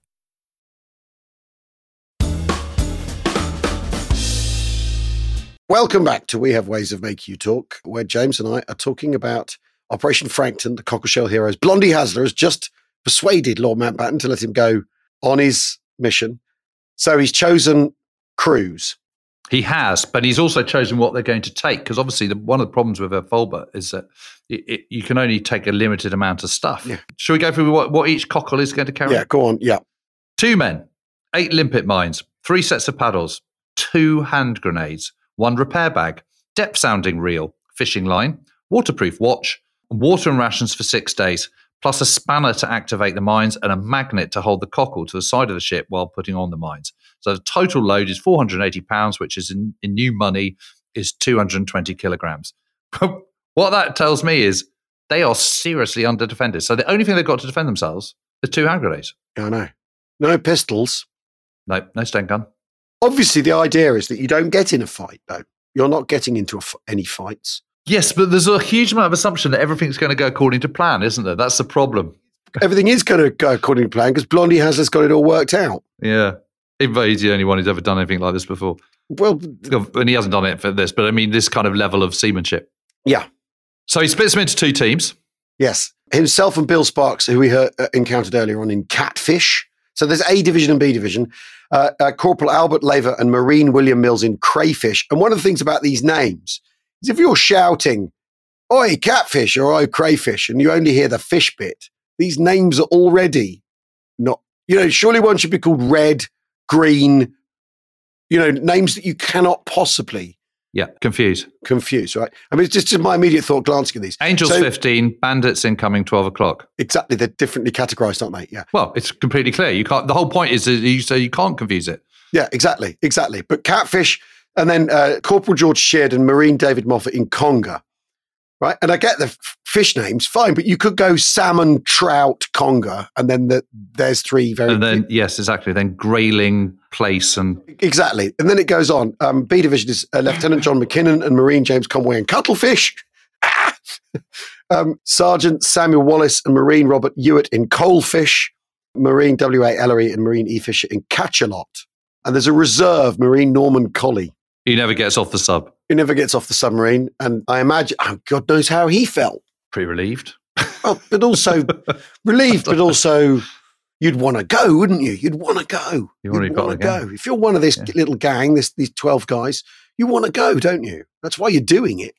Welcome back to We Have Ways of Making You Talk, where James and I are talking about Operation Frankton, the Cockleshell Heroes. Blondie Hasler has just persuaded Lord Mountbatten to let him go on his mission. So he's chosen crews. He has, but he's also chosen what they're going to take because obviously the, one of the problems with a Folbot is that it, it, you can only take a limited amount of stuff. Yeah. Should we go through what, what each cockle is going to carry? Yeah, go on. Yeah. Two men, eight limpet mines, three sets of paddles, two hand grenades, one repair bag, depth sounding reel, fishing line, waterproof watch, water and rations for six days, plus a spanner to activate the mines and a magnet to hold the cockle to the side of the ship while putting on the mines. So the total load is 480 pounds, which is in, in new money is 220 kilograms. [LAUGHS] what that tells me is they are seriously under defended. So the only thing they've got to defend themselves is two hand grenades. Yeah, I know. No pistols. No, no stun gun. Obviously, the idea is that you don't get in a fight, though. You're not getting into a f- any fights. Yes, but there's a huge amount of assumption that everything's going to go according to plan, isn't there? That's the problem. [LAUGHS] Everything is going to go according to plan because Blondie has has got it all worked out. Yeah. He's the only one who's ever done anything like this before. Well, And he hasn't done it for this, but I mean, this kind of level of seamanship. yeah, So he splits them into two teams. yes. Himself and Bill Sparks, who we heard, uh, encountered earlier on in Catfish. So there's A division and B division. Uh, uh, Corporal Albert Laver and Marine William Mills in Crayfish. And one of the things about these names is if you're shouting, "Oi, catfish!" or "Oi, crayfish," and you only hear the fish bit, these names are already not. You know, surely one should be called Red, Green. You know, names that you cannot possibly Yeah, confused. Confused, Right? I mean, it's just my immediate thought glancing at these. Angels So- 15, bandits incoming 12 o'clock. Exactly, they're differently categorized, aren't they? Yeah. Well, it's completely clear. You can't. The whole point is that you so you can't confuse it. Yeah, exactly, exactly. But catfish, and then uh, Corporal George Sheard and Marine David Moffat in Conger, right? And I get the fish names, fine, but you could go salmon, trout, conger, and then the, there's three very And then yes, exactly. Then Grayling Plaice and exactly, and then it goes on. Um, B division is uh, Lieutenant John McKinnon and Marine James Conway and Cuttlefish. [LAUGHS] um, Sergeant Samuel Wallace and Marine Robert Ewart in Coalfish. Marine W.A. Ellery and Marine E. Fisher in Cachalot. And there's a reserve, Marine Norman Colley. he never gets off the sub. He never gets off the submarine, and I imagine, oh, God knows how he felt. Pretty relieved. Well, but also [LAUGHS] relieved, but also you'd want to go, wouldn't you? You'd want to go. You wanna You'd go. If you're one of this Yeah. little gang, this these twelve guys, you want to go, don't you? That's why you're doing it.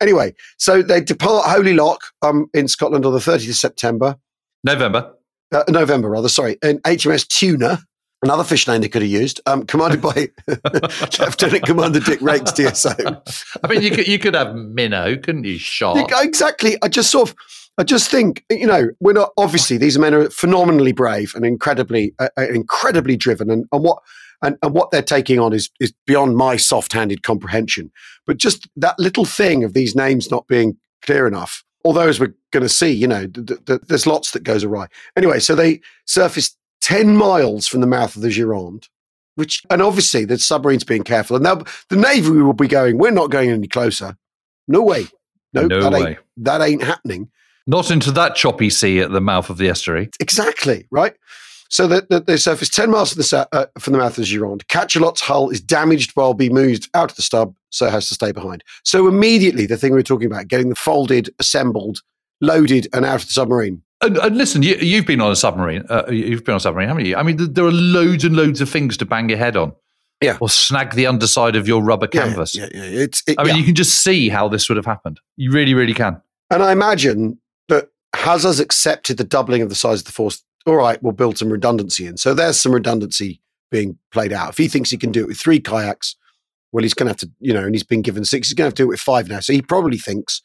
Anyway, so they depart Holy Loch um, in Scotland on the 30th of September, November. uh, November rather. Sorry, and HMS Tuna. Another fish name they could have used, um, commanded by [LAUGHS] Lieutenant Commander Dick Raikes, DSO. [LAUGHS] I mean, you could you could have minnow, couldn't you? Shark. Exactly. I just sort of, I just think, you know, we're not obviously these men are phenomenally brave and incredibly, uh, uh, incredibly driven, and, and what and, and what they're taking on is is beyond my soft-handed comprehension. But just that little thing of these names not being clear enough. Although, as we're going to see, you know, th- th- there's lots that goes awry. Anyway, so they surfaced ten miles from the mouth of the Gironde. Which and obviously the submarine's being careful, and now the navy will be going. We're not going any closer. No way. No, No that way. ain't that ain't happening. Not into that choppy sea at the mouth of the estuary. Exactly right. So that the, they surface ten miles from the, uh, from the mouth of the Gironde. Cachalot's hull is damaged while being moved out of the stub, so it has to stay behind. So immediately, the thing we were talking about, getting the folded, assembled, loaded, and out of the submarine. And, and listen, you, you've been on a submarine. Uh, you've been on a submarine, haven't you? I mean, th- there are loads and loads of things to bang your head on. Yeah. Or snag the underside of your rubber Yeah, canvas. Yeah, yeah, yeah. It's, it, I mean, yeah. you can just see how this would have happened. You really, really can. And I imagine that Hasler's accepted the doubling of the size of the force. All right, we'll build some redundancy in. So there's some redundancy being played out. If he thinks he can do it with three kayaks, well, he's going to have to, you know, and he's been given six. He's going to have to do it with five now. So he probably thinks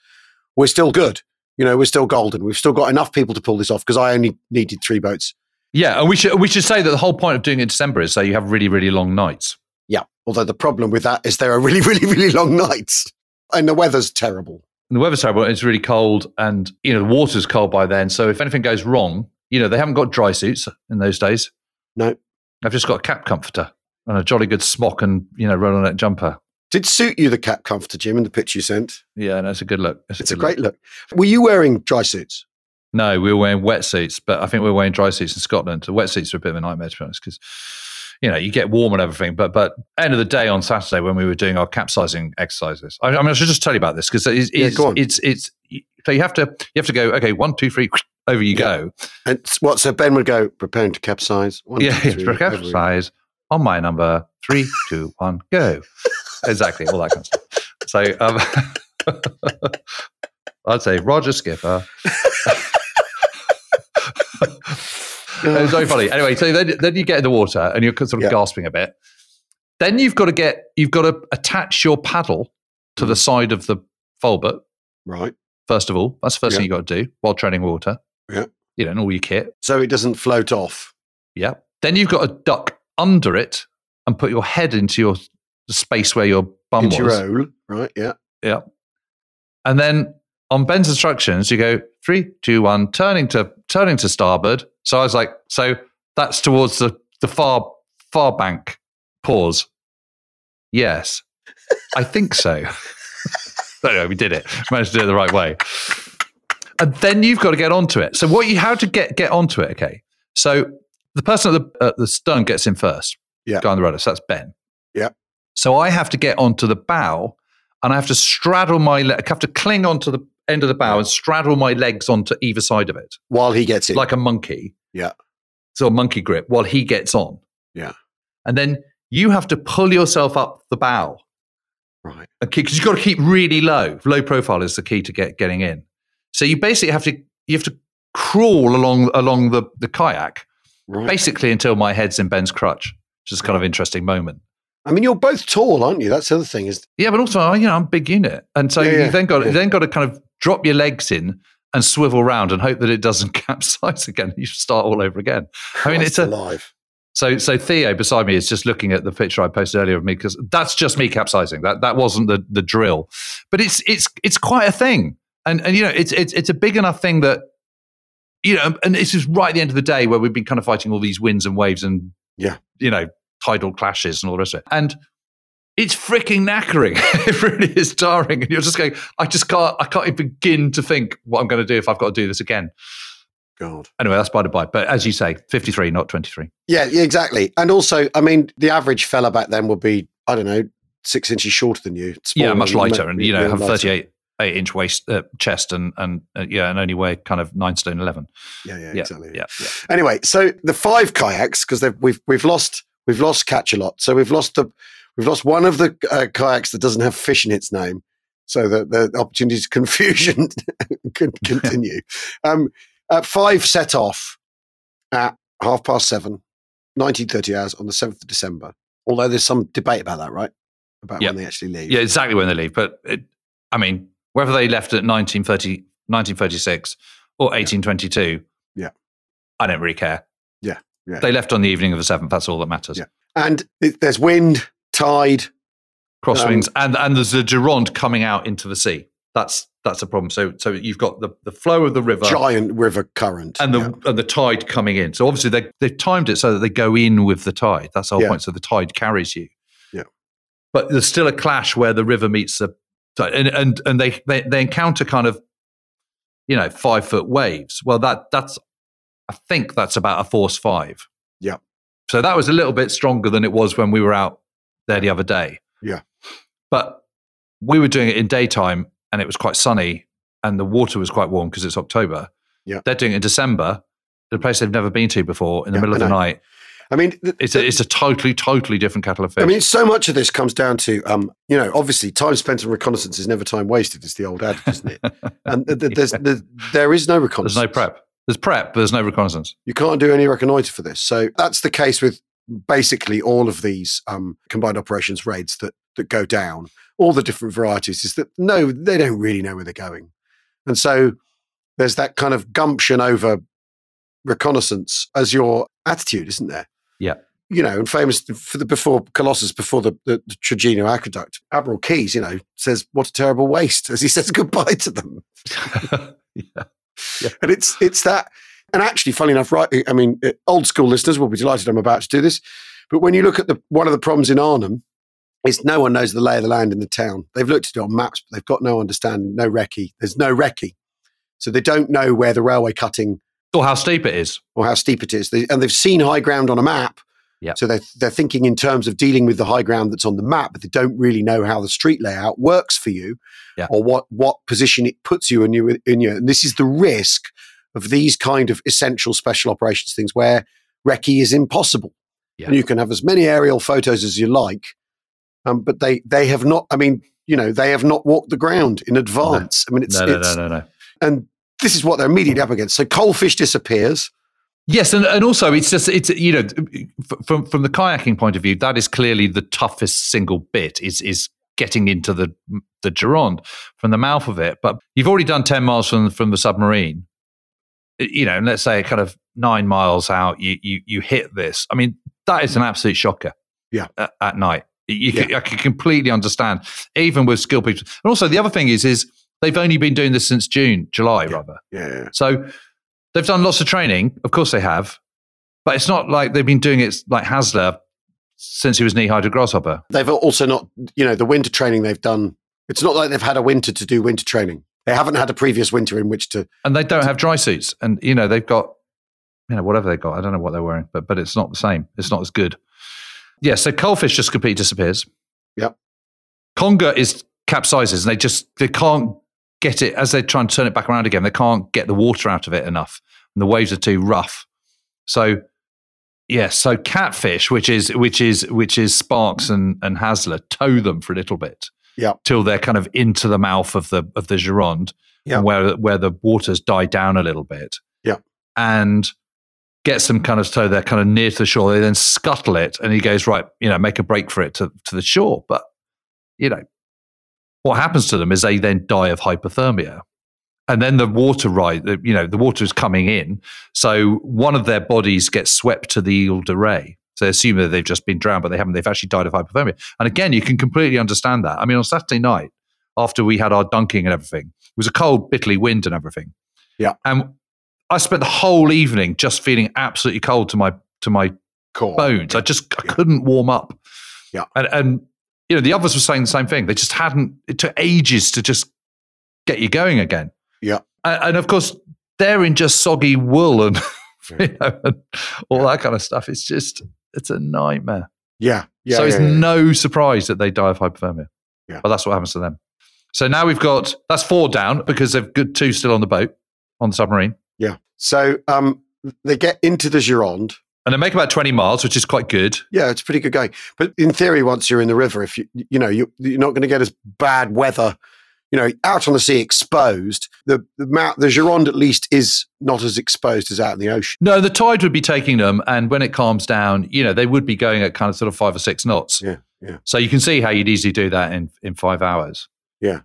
we're still good. You know, we're still golden. We've still got enough people to pull this off because I only needed three boats. Yeah, and we should we should say that the whole point of doing it in December is so you have really, really long nights. Yeah. Although the problem with that is there are really, [LAUGHS] really, really long nights and the weather's terrible. And the weather's terrible. It's really cold, and you know the water's cold by then. So if anything goes wrong, you know they haven't got dry suits in those days. No. I've just got a cap comforter and a jolly good smock and you know roll on that jumper. Did suit you the cap comforter, Jim, in the picture you sent? Yeah, no, a good look. It's, It's a good great look. Were you wearing dry suits? No, we were wearing wetsuits, but I think we were wearing dry suits in Scotland. The wetsuits are a bit of a nightmare to be honest, because you know you get warm and everything. But but end of the day on Saturday when we were doing our capsizing exercises, I, I mean I should just tell you about this because it's, Yeah, it's, it's it's so you have to you have to go okay one two three [SNIFFS] over you go And what? So Ben would go preparing to capsize. One, yeah two, three, capsize on my number three two one go exactly all that kind of stuff. So um, [LAUGHS] I'd say Roger Skipper. [LAUGHS] it's very funny. Anyway, so then, then you get in the water and you're sort of Yeah. gasping a bit. Then you've got to get you've got to attach your paddle to Mm. the side of the folbot. Right. First of all, that's the first Yeah. thing you got to do while treading water. Yeah. You know, and all your kit. So it doesn't float off. Yeah. Then you've got to duck under it and put your head into your the space where your bum into was. your own. Right. Yeah. Yeah. And then on Ben's instructions, you go three, two, one, turning to turning to starboard. So I was like, so that's towards the, the far far bank. Pause. Yes. I think so. [LAUGHS] anyway, we did it. Managed to do it the right way. And then you've got to get onto it. So what you how to get get onto it, okay. So the person at the, at the stern gets in first. Yeah. Guy on the rudder. So that's Ben. Yeah. So I have to get onto the bow and I have to straddle my le- I have to cling onto the end of the bow and straddle my legs onto either side of it. While he gets in. Like a monkey. Yeah. So a monkey grip while he gets on. Yeah. And then you have to pull yourself up the bow. Right. Because you've got to keep really low. Low profile is the key to get getting in. So you basically have to you have to crawl along along the, the kayak Right. basically until my head's in Ben's crutch, which is kind of interesting moment. I mean, you're both tall, aren't you? That's the other thing. Is Yeah, but also you know I'm a big unit, and so Yeah, yeah, you then got yeah. you then got to kind of drop your legs in and swivel around and hope that it doesn't [LAUGHS] capsize again. You start all over again. I mean, it's a alive. so so Theo beside me is just looking at the picture I posted earlier of me because that's just me capsizing. That that wasn't the the drill, but it's it's it's quite a thing, and and you know it's it's it's a big enough thing that you know, and this is right at the end of the day where we've been kind of fighting all these winds and waves and Yeah. you know tidal clashes and all the rest of it, and it's freaking knackering. [LAUGHS] it really is tiring, and you're just going. I just can't. I can't even begin to think what I'm going to do if I've got to do this again. God. Anyway, that's by the by. But as you say, 53, not 23. Yeah, yeah, exactly. And also, I mean, the average fella back then would be, I don't know, six inches shorter than you. yeah, much lighter, and you know have lighter. 38 eight inch waist uh, chest and and uh, yeah, and only weigh kind of nine stone eleven. Yeah, yeah, Yeah, exactly. yeah, yeah. Anyway, so the five kayaks because we've we've lost we've lost catch a lot. So we've lost the we've lost one of the uh, kayaks that doesn't have fish in its name. So that the opportunities [LAUGHS] confusion can [LAUGHS] continue. um, uh, five set off at half past seven, 1930 hours on the seventh of December. Although there's some debate about that, right? About Yeah. when they actually leave. Yeah, exactly when they leave. But it, I mean, whether they left at 1930, 1936 or 1822, Yeah. I don't really care. Yeah, yeah. They left on the evening of the seventh. That's all that matters. Yeah. And it, there's wind, tide. Crosswinds, Um, and and there's the Gironde coming out into the sea. That's that's a problem. So so you've got the, the flow of the river giant river current. and the Yeah. and the tide coming in. So obviously they they've timed it so that they go in with the tide. That's the whole Yeah. point. So the tide carries you. Yeah. But there's still a clash where the river meets the tide, and and and they they, they encounter kind of you know five foot waves. Well, that that's I think that's about a force five. Yeah. So that was a little bit stronger than it was when we were out there the other day. Yeah. But we were doing it in daytime and it was quite sunny and the water was quite warm because it's October. Yeah. They're doing it in December, in a place they've never been to before in the Yeah, middle of the night. I mean, th- It's a, it's a totally, totally different kettle of fish. I mean, so much of this comes down to, um, you know, obviously time spent on reconnaissance is never time wasted. It's the old adage, isn't it? [LAUGHS] And th- th- there's, th- there is no there's reconnaissance. no prep. There's prep, but there's no reconnaissance. You can't do any reconnoiter for this. So that's the case with basically all of these um, combined operations raids that that go down. All the different varieties is that no, they don't really know where they're going, and so there's that kind of gumption over reconnaissance as your attitude, isn't there? Yeah. You know, and famous for the before Colossus, before the, the, the Tragino aqueduct, Admiral Keyes, you know, says, "What a terrible waste," as he says [LAUGHS] goodbye to them. [LAUGHS] yeah. And it's it's that. And actually, funny enough, right? I mean, uh, old school listeners will be delighted I'm about to do this. But when you look at the one of the problems in Arnhem is no one knows the lay of the land in the town. They've looked at it on maps, but they've got no understanding, no recce. There's no recce, so they don't know where the railway cutting Or how steep it is. or how steep it is. They, and they've seen high ground on a map. Yeah. So they're, they're thinking in terms of dealing with the high ground that's on the map, but they don't really know how the street layout works for you Yeah. or what, what position it puts you in your, in your. And this is the risk of these kind of essential special operations things where recce is impossible. Yeah. And you can have as many aerial photos as you like. Um, but they, they have not, I mean, you know, they have not walked the ground in advance. I mean, it's, No, no, it's no, no, no. and this is what they're immediately up against. So coalfish disappears. Yes, and, and also it's just it's you know from from the kayaking point of view, that is clearly the toughest single bit is is getting into the the Gironde from the mouth of it. But you've already done ten miles from from the submarine, you know, and let's say kind of nine miles out, you you you hit this. I mean, that is an absolute shocker. Yeah. at, at night, you can, I can completely understand, even with skilled people. And also the other thing is is They've only been doing this since June, July, rather. Yeah, yeah. So they've done lots of training. Of course they have. But it's not like they've been doing it like Hasler since he was knee high to grasshopper. They've also not, you know, the winter training they've done. It's not like they've had a winter to do winter training. They haven't had a previous winter in which to. And they don't have dry suits. And, you know, they've got, you know, whatever they've got. I don't know what they're wearing, but, but it's not the same. It's not as good. Yeah. So Coalfish just completely disappears. Yep. Conger is capsizes and they just, they can't get it as they try and turn it back around again. They can't get the water out of it enough. And the waves are too rough. So Yes, so catfish, which is which is which is Sparks and and Hasler, tow them for a little bit, yeah, till they're kind of into the mouth of the of the Gironde, yeah, where where the waters die down a little bit, yeah, and gets them kind of so they're kind of near to the shore. They then scuttle it, and he goes right, you know, make a break for it to to the shore. But you know, what happens to them is they then die of hypothermia and then the water right you know the water is coming in. So one of their bodies gets swept to the Ile de Ré. So they assume that they've just been drowned but they haven't they've actually died of hypothermia. And again you can completely understand that. I mean on saturday night after we had our dunking and everything it was a cold bitterly wind and everything. Yeah. And i spent the whole evening just feeling absolutely cold to my to my Core. bones. I just I couldn't warm up. Yeah. And and you know the others were saying the same thing. They just hadn't it took ages to just get you going again yeah. And, and, of course, they're in just soggy wool and, [LAUGHS] you know, and all that kind of stuff. It's just, it's a nightmare. Yeah. yeah so yeah, it's yeah. no surprise that they die of hypothermia. Yeah. But that's what happens to them. So now we've got, that's four down because they've got two still on the boat, on the submarine. Yeah. So um, they get into the Gironde. And they make about 20 miles, which is quite good. Yeah, it's a pretty good going. But in theory, once you're in the river, if you, you know, you, you're not going to get as bad weather you know, out on the sea exposed, the the, mount, the Gironde at least is not as exposed as out in the ocean. No, the tide would be taking them, and when it calms down, you know, they would be going at kind of sort of five or six knots. Yeah, yeah. So you can see how you'd easily do that in in five hours. Yeah.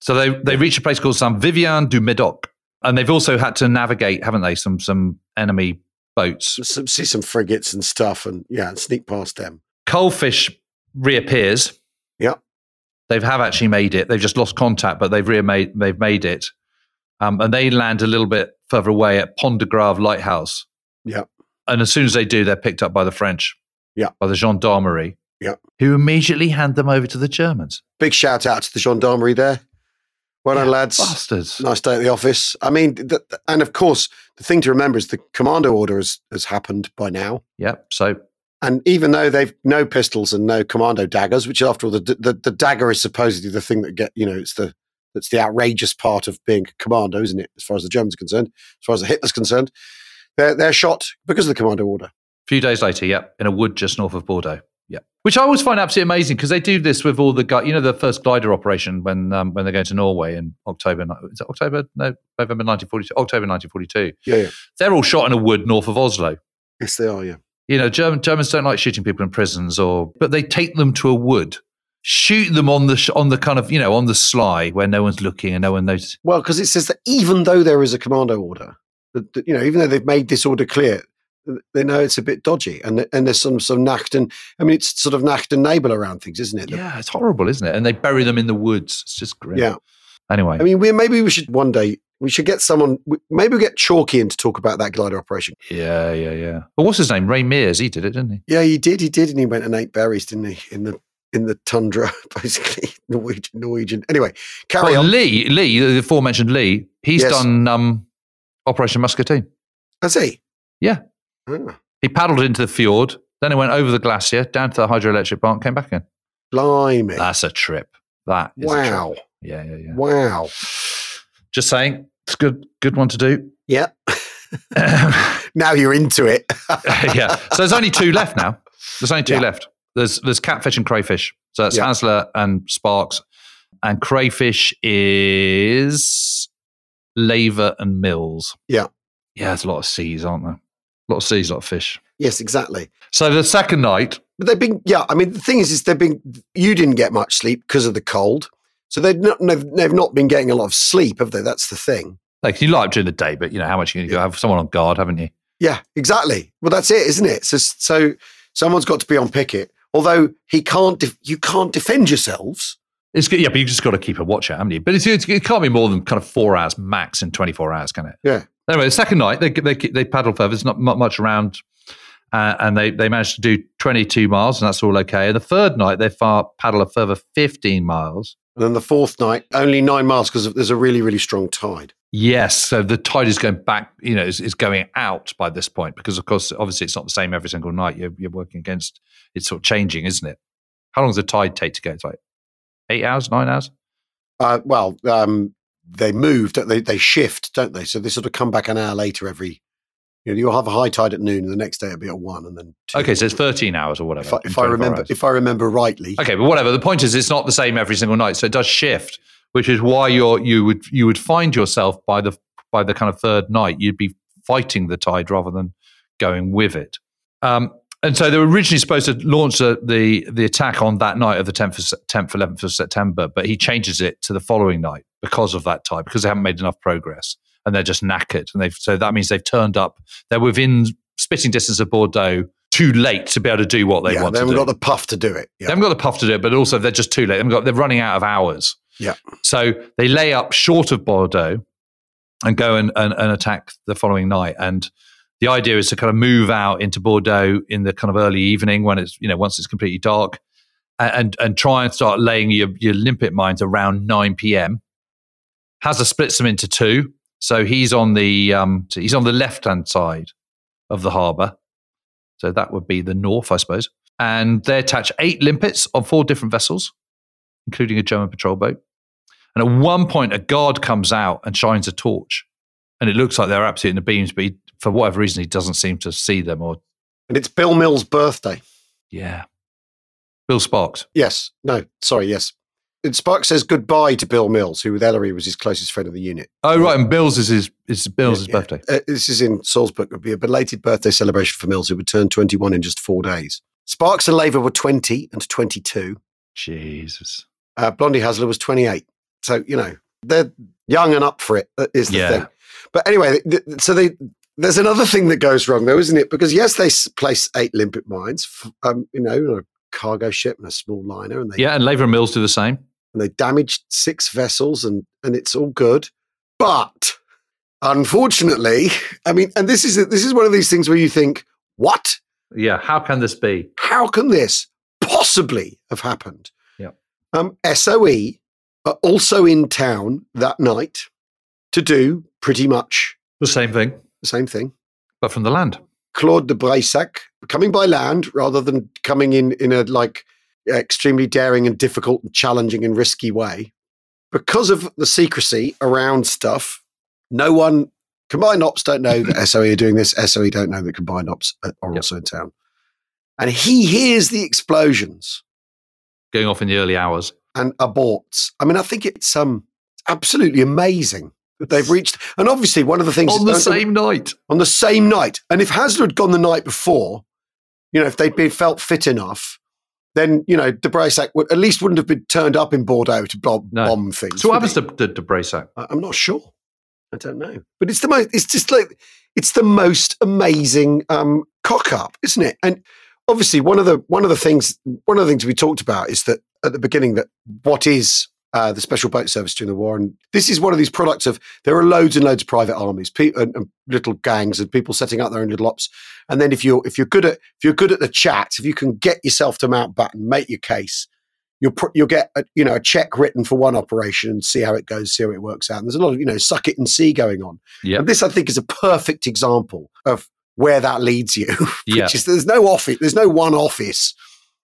So they they reach a place called Saint Vivien du Médoc, and they've also had to navigate, haven't they, some some enemy boats, some, see some frigates and stuff, and yeah, and sneak past them. Coalfish reappears. They have actually made it. They've just lost contact, but they've remade they've made it. Um, and they land a little bit further away at Pointe de Grave Lighthouse. Yeah. And as soon as they do, they're picked up by the French. Yeah. By the gendarmerie. Yeah. Who immediately hand them over to the Germans. Big shout out to the gendarmerie there. Well done, yeah, lads. Bastards. Nice day at the office. I mean, and of course, the thing to remember is the commando order has, has happened by now. Yep. So and even though they've no pistols and no commando daggers, which after all, the, the, the dagger is supposedly the thing that get you know it's the that's the outrageous part of being a commando, isn't it? As far as the Germans are concerned, as far as the Hitler's concerned, they're they're shot because of the commando order. A few days later, yep, in a wood just north of Bordeaux. Yeah, which I always find absolutely amazing because they do this with all the guys. You know, the first glider operation when um, when they're going to Norway in October. Is it October? No, November 1942. October 1942. Yeah, yeah. They're all shot in a wood north of Oslo. Yes, they are. Yeah. You know, German, Germans don't like shooting people in prisons, or but they take them to a wood, shoot them on the sh- on the kind of you know on the sly where no one's looking and no one knows. Well, because it says that even though there is a commando order, that, that, you know, even though they've made this order clear, they know it's a bit dodgy, and and there's some some Nacht and I mean, it's sort of Nacht and Nebel around things, isn't it? Yeah, it's horrible, isn't it? And they bury them in the woods. It's just grim. Yeah. Anyway, I mean, we maybe we should one day we should get someone. Maybe we get Chalky in to talk about that glider operation. Yeah, yeah, yeah. Well, what's his name? Ray Mears. He did it, didn't he? Yeah, he did. He did, and he went and ate berries, didn't he? In the in the tundra, [LAUGHS] basically Norwegian. Norwegian. Anyway, carry well, on. Lee, Lee, the aforementioned Lee. He's Yes. done um, Operation Musketoon. Has he? Yeah, Ah, he paddled into the fjord, then he went over the glacier down to the hydroelectric plant, came back again. blimey! That's a trip. That wow! trip. Yeah, yeah, yeah. Wow! Just saying, it's a good, good one to do. Yeah. Um, [LAUGHS] now you're into it. [LAUGHS] yeah. So there's only two left now. There's only two Yeah. left. There's there's catfish and crayfish. So that's Yeah. Hasler and Sparks. And crayfish is Laver and Mills. Yeah. Yeah, there's a lot of seas, aren't there? A lot of seas, a lot of fish. yes, exactly. So the second night, But they've been, yeah. I mean, the thing is, is they've been. You didn't get much sleep because of the cold, so they've not. They've, not been getting a lot of sleep, have they? That's the thing. like you light up during the day, but you know how much you going to go have someone on guard, haven't you? Yeah, exactly. Well, that's it, isn't it? So, so someone's got to be on picket. Although he can't, def- you can't defend yourselves. It's good, yeah, but you've just got to keep a watch out, haven't you? But it's, it's, it can't be more than kind of four hours max in 24 hours, can it? Yeah. Anyway, the second night they they they paddle further. There's not much around, uh, and they they managed to do 22 miles, and that's all okay. And the third night they far paddle a further 15 miles. And then the fourth night, only nine miles because there's a really, really strong tide. Yes, so the tide is going back. You know, is, is going out by this point because, of course, obviously it's not the same every single night. You're you're working against. It's sort of changing, isn't it? How long does the tide take to go? It's like eight hours, nine hours. Uh, well, um, they move, don't they? They shift, don't they? So they sort of come back an hour later every. You know, you'll have a high tide at noon, and the next day it'll be at one, and then. Two. Okay, so it's 13 hours or whatever. If I, if I remember, hours. if I remember rightly, Okay, but whatever. The point is, it's not the same every single night, so it does shift, which is why you're you would you would find yourself by the by the kind of third night, you'd be fighting the tide rather than going with it. Um, and so they were originally supposed to launch the the, the attack on that night of the 10th, 10th, 11th of September, but he changes it to the following night because of that tide, because they haven't made enough progress and they're just knackered. And they've so that means they've turned up. They're within spitting distance of Bordeaux, too late to be able to do what they yeah, want They haven't got the puff to do it. They haven't got the puff to do it, but also they're just too late. They've got, they're running out of hours. yeah. So they lay up short of Bordeaux and go and, and, and attack the following night. And the idea is to kind of move out into Bordeaux in the kind of early evening when it's, you know, once it's completely dark and, and try and start laying your, your limpet mines around 9 p.m. Hazza splits them into two. So he's on the, um, so he's on the left hand side of the harbour. So that would be the north, I suppose. And they attach eight limpets on four different vessels, including a German patrol boat. And at one point, a guard comes out and shines a torch. And it looks like they're absolutely in the beams, but he, for whatever reason, he doesn't seem to see them. Or, And it's Bill Mills' birthday. yeah. Bill Sparks. Yes. No. Sorry. Yes. Spark says goodbye to Bill Mills, who with Ellery was his closest friend of the unit. Oh, right. And Bill's is his, is Bill's Yeah, yeah. birthday. Uh, this is in Saul's book. It would be a belated birthday celebration for Mills, who would turn 21 in just four days. Sparks and Laver were 20 and 22. Jesus. Uh, Blondie Hasler was 28. So, you know, they're young and up for it, uh, the Yeah. thing. But anyway, th- th- so they, there's another thing that goes wrong, though, isn't it? Because, yes, they s- place eight limpet mines, f- um, you know, on a cargo ship and a small liner, and they, Yeah. And Laver and Mills do the same. And they damaged six vessels, and, and it's all good. But unfortunately, I mean, and this is this is one of these things where you think, what? Yeah. How can this be? How can this possibly have happened? Yeah. Um, SOE are also in town that night to do pretty much The same thing, the same thing. but from the land. Claude de Baissac coming by land rather than coming in in a like extremely daring and difficult and challenging and risky way. Because of the secrecy around stuff, no one combined ops don't know that SOE are doing this. SOE don't know that combined ops are are Yep. also in town. And he hears the explosions Going off in the early hours. and aborts. I mean, I think it's um absolutely amazing that they've reached. And obviously, one of the things On the same night. on the same night. And if Hasler had gone the night before, you know, if they'd been felt fit enough, then you know De Baissac would at least wouldn't have been turned up in Bordeaux to bomb, No. bomb things. So what happens he? to, to, Braysac? I- I'm not sure. I don't know. But it's the most. It's just like it's the most amazing um, cock up, isn't it? And obviously, one of the one of the things one of the things we talked about is that at the beginning that what is uh, the special boat service during the war, and this is one of these products of there are loads and loads of private armies, pe- and, and little gangs, and people setting up their own little ops. And then if you're if you're good at if you're good at the chat, if you can get yourself to Mountbatten, make your case, you'll pr- you'll get a, you know a check written for one operation and see how it goes, see how it works out. And there's a lot of you know suck it and see going on. Yeah. And this I think is a perfect example of where that leads you. [LAUGHS] which is there's no office, there's no one office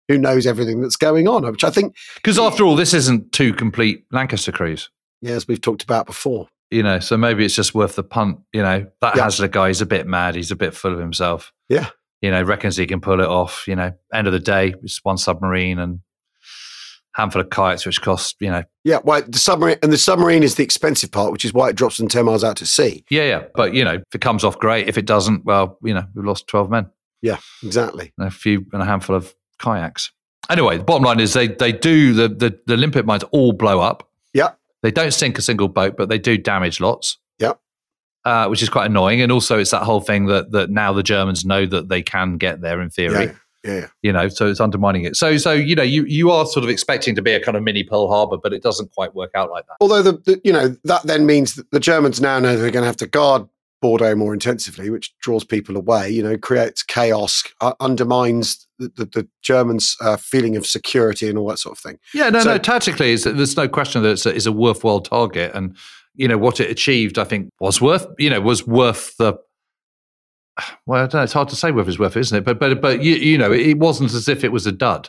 who knows everything that's going on, which I think, Because after all, this isn't two complete Lancaster crews. yeah, as we've talked about before. You know, so maybe it's just worth the punt. You know, that Yeah. Hasler guy is a bit mad. He's a bit full of himself. Yeah. You know, reckons he can pull it off. You know, end of the day, it's one submarine and handful of kites, which cost, you know, Yeah, well, the submarine and the submarine is the expensive part, which is why it drops them ten miles out to sea. yeah, yeah. But, you know, if it comes off, great. If it doesn't, well, you know, we've lost 12 men Yeah, exactly. and a few and a handful of kayaks. Anyway, the bottom line is they, they do, the, the, the limpet mines all blow up. Yeah, They don't sink a single boat, but they do damage lots. yeah, uh, which is quite annoying. And also, it's that whole thing that that now the Germans know that they can get there in theory. yeah. Yeah. You know, so it's undermining it. So, so you know, you you are sort of expecting to be a kind of mini Pearl Harbor, but it doesn't quite work out like that. Although the, the you know that then means that the Germans now know they're going to have to guard Bordeaux more intensively, which draws people away. You know, creates chaos, uh, undermines the, the, the Germans' uh, feeling of security and all that sort of thing. Yeah, no, So- no. Tactically, there's no question that it's a, it's a worthwhile target, and you know what it achieved. I think was worth you know was worth the. [SIGHS] Well, I don't know. It's hard to say whether it's worth it, isn't it? But but but you, you know, it wasn't as if it was a dud.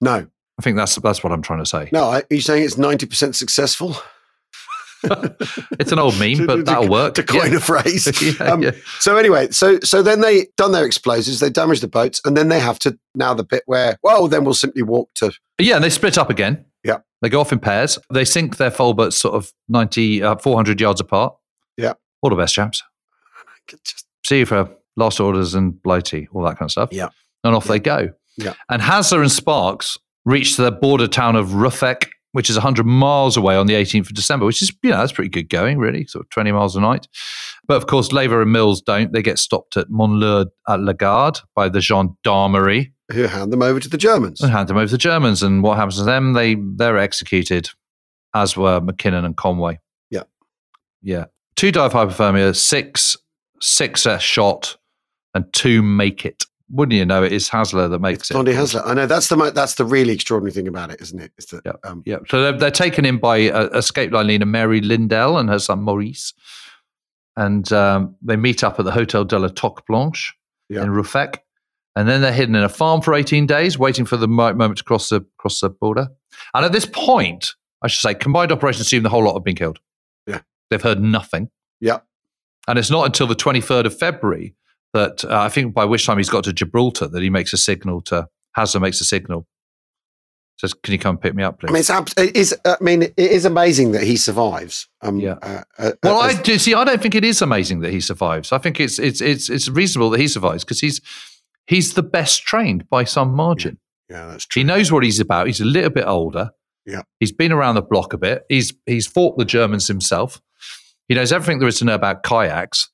No, I think that's that's what I'm trying to say. no. Are you saying it's ninety percent successful? [LAUGHS] It's an old meme, but that'll work. [LAUGHS] To coin Yeah. a phrase. [LAUGHS] Yeah, um, yeah. So anyway, so so then they done their explosives, they damaged the boats, and then they have to now the bit where well, then we'll simply walk to Yeah, and they split up again. Yeah. They go off in pairs. They sink their folboats sort of 90, uh, 400 yards apart. Yeah. All the best, chaps. just See you for last orders and blighty, all that kind of stuff. Yeah. And off they go. Yeah. And Hasler and Sparks reach the border town of Ruffec, which is 100 miles away on the 18th of December, which is, you know, that's pretty good going, really, sort of 20 miles a night. But of course, Laver and Mills don't. They get stopped at Montlieu at Lagarde by the gendarmerie who hand them over to the Germans. and hand them over to the Germans. And what happens to them? They they're executed, as were McKinnon and Conway. Yeah. Yeah. Two die of hypothermia, six six are shot, and two make it. Wouldn't you know it is Hasler that makes it? Blondie Hasler. I know that's the mo- that's the really extraordinary thing about it, isn't it? Is that Yeah. um, Yeah. So they're, they're taken in by uh, escape line leader Mary Lindell and her son Maurice. And um, they meet up at the Hotel de la Toque Blanche Yeah. in Ruffec. And then they're hidden in a farm for 18 days, waiting for the mo- moment to cross the, cross the border. And at this point, I should say, combined operations assume the whole lot have been killed. Yeah. They've heard nothing. yeah, And it's not until the 23rd of February that uh, I think by which time he's got to Gibraltar that he makes a signal to, Hasler makes a signal. Says, can you come pick me up, please? I mean, it's abs- it is. I mean, it is amazing that he survives. Um, Yeah. Uh, uh, Well, as- I do see. I don't think it is amazing that he survives. I think it's it's it's it's reasonable that he survives because he's he's the best trained by some margin. yeah, that's true. He knows what he's about. He's a little bit older. Yeah. He's been around the block a bit. He's he's fought the Germans himself. He knows everything there is to know about kayaks.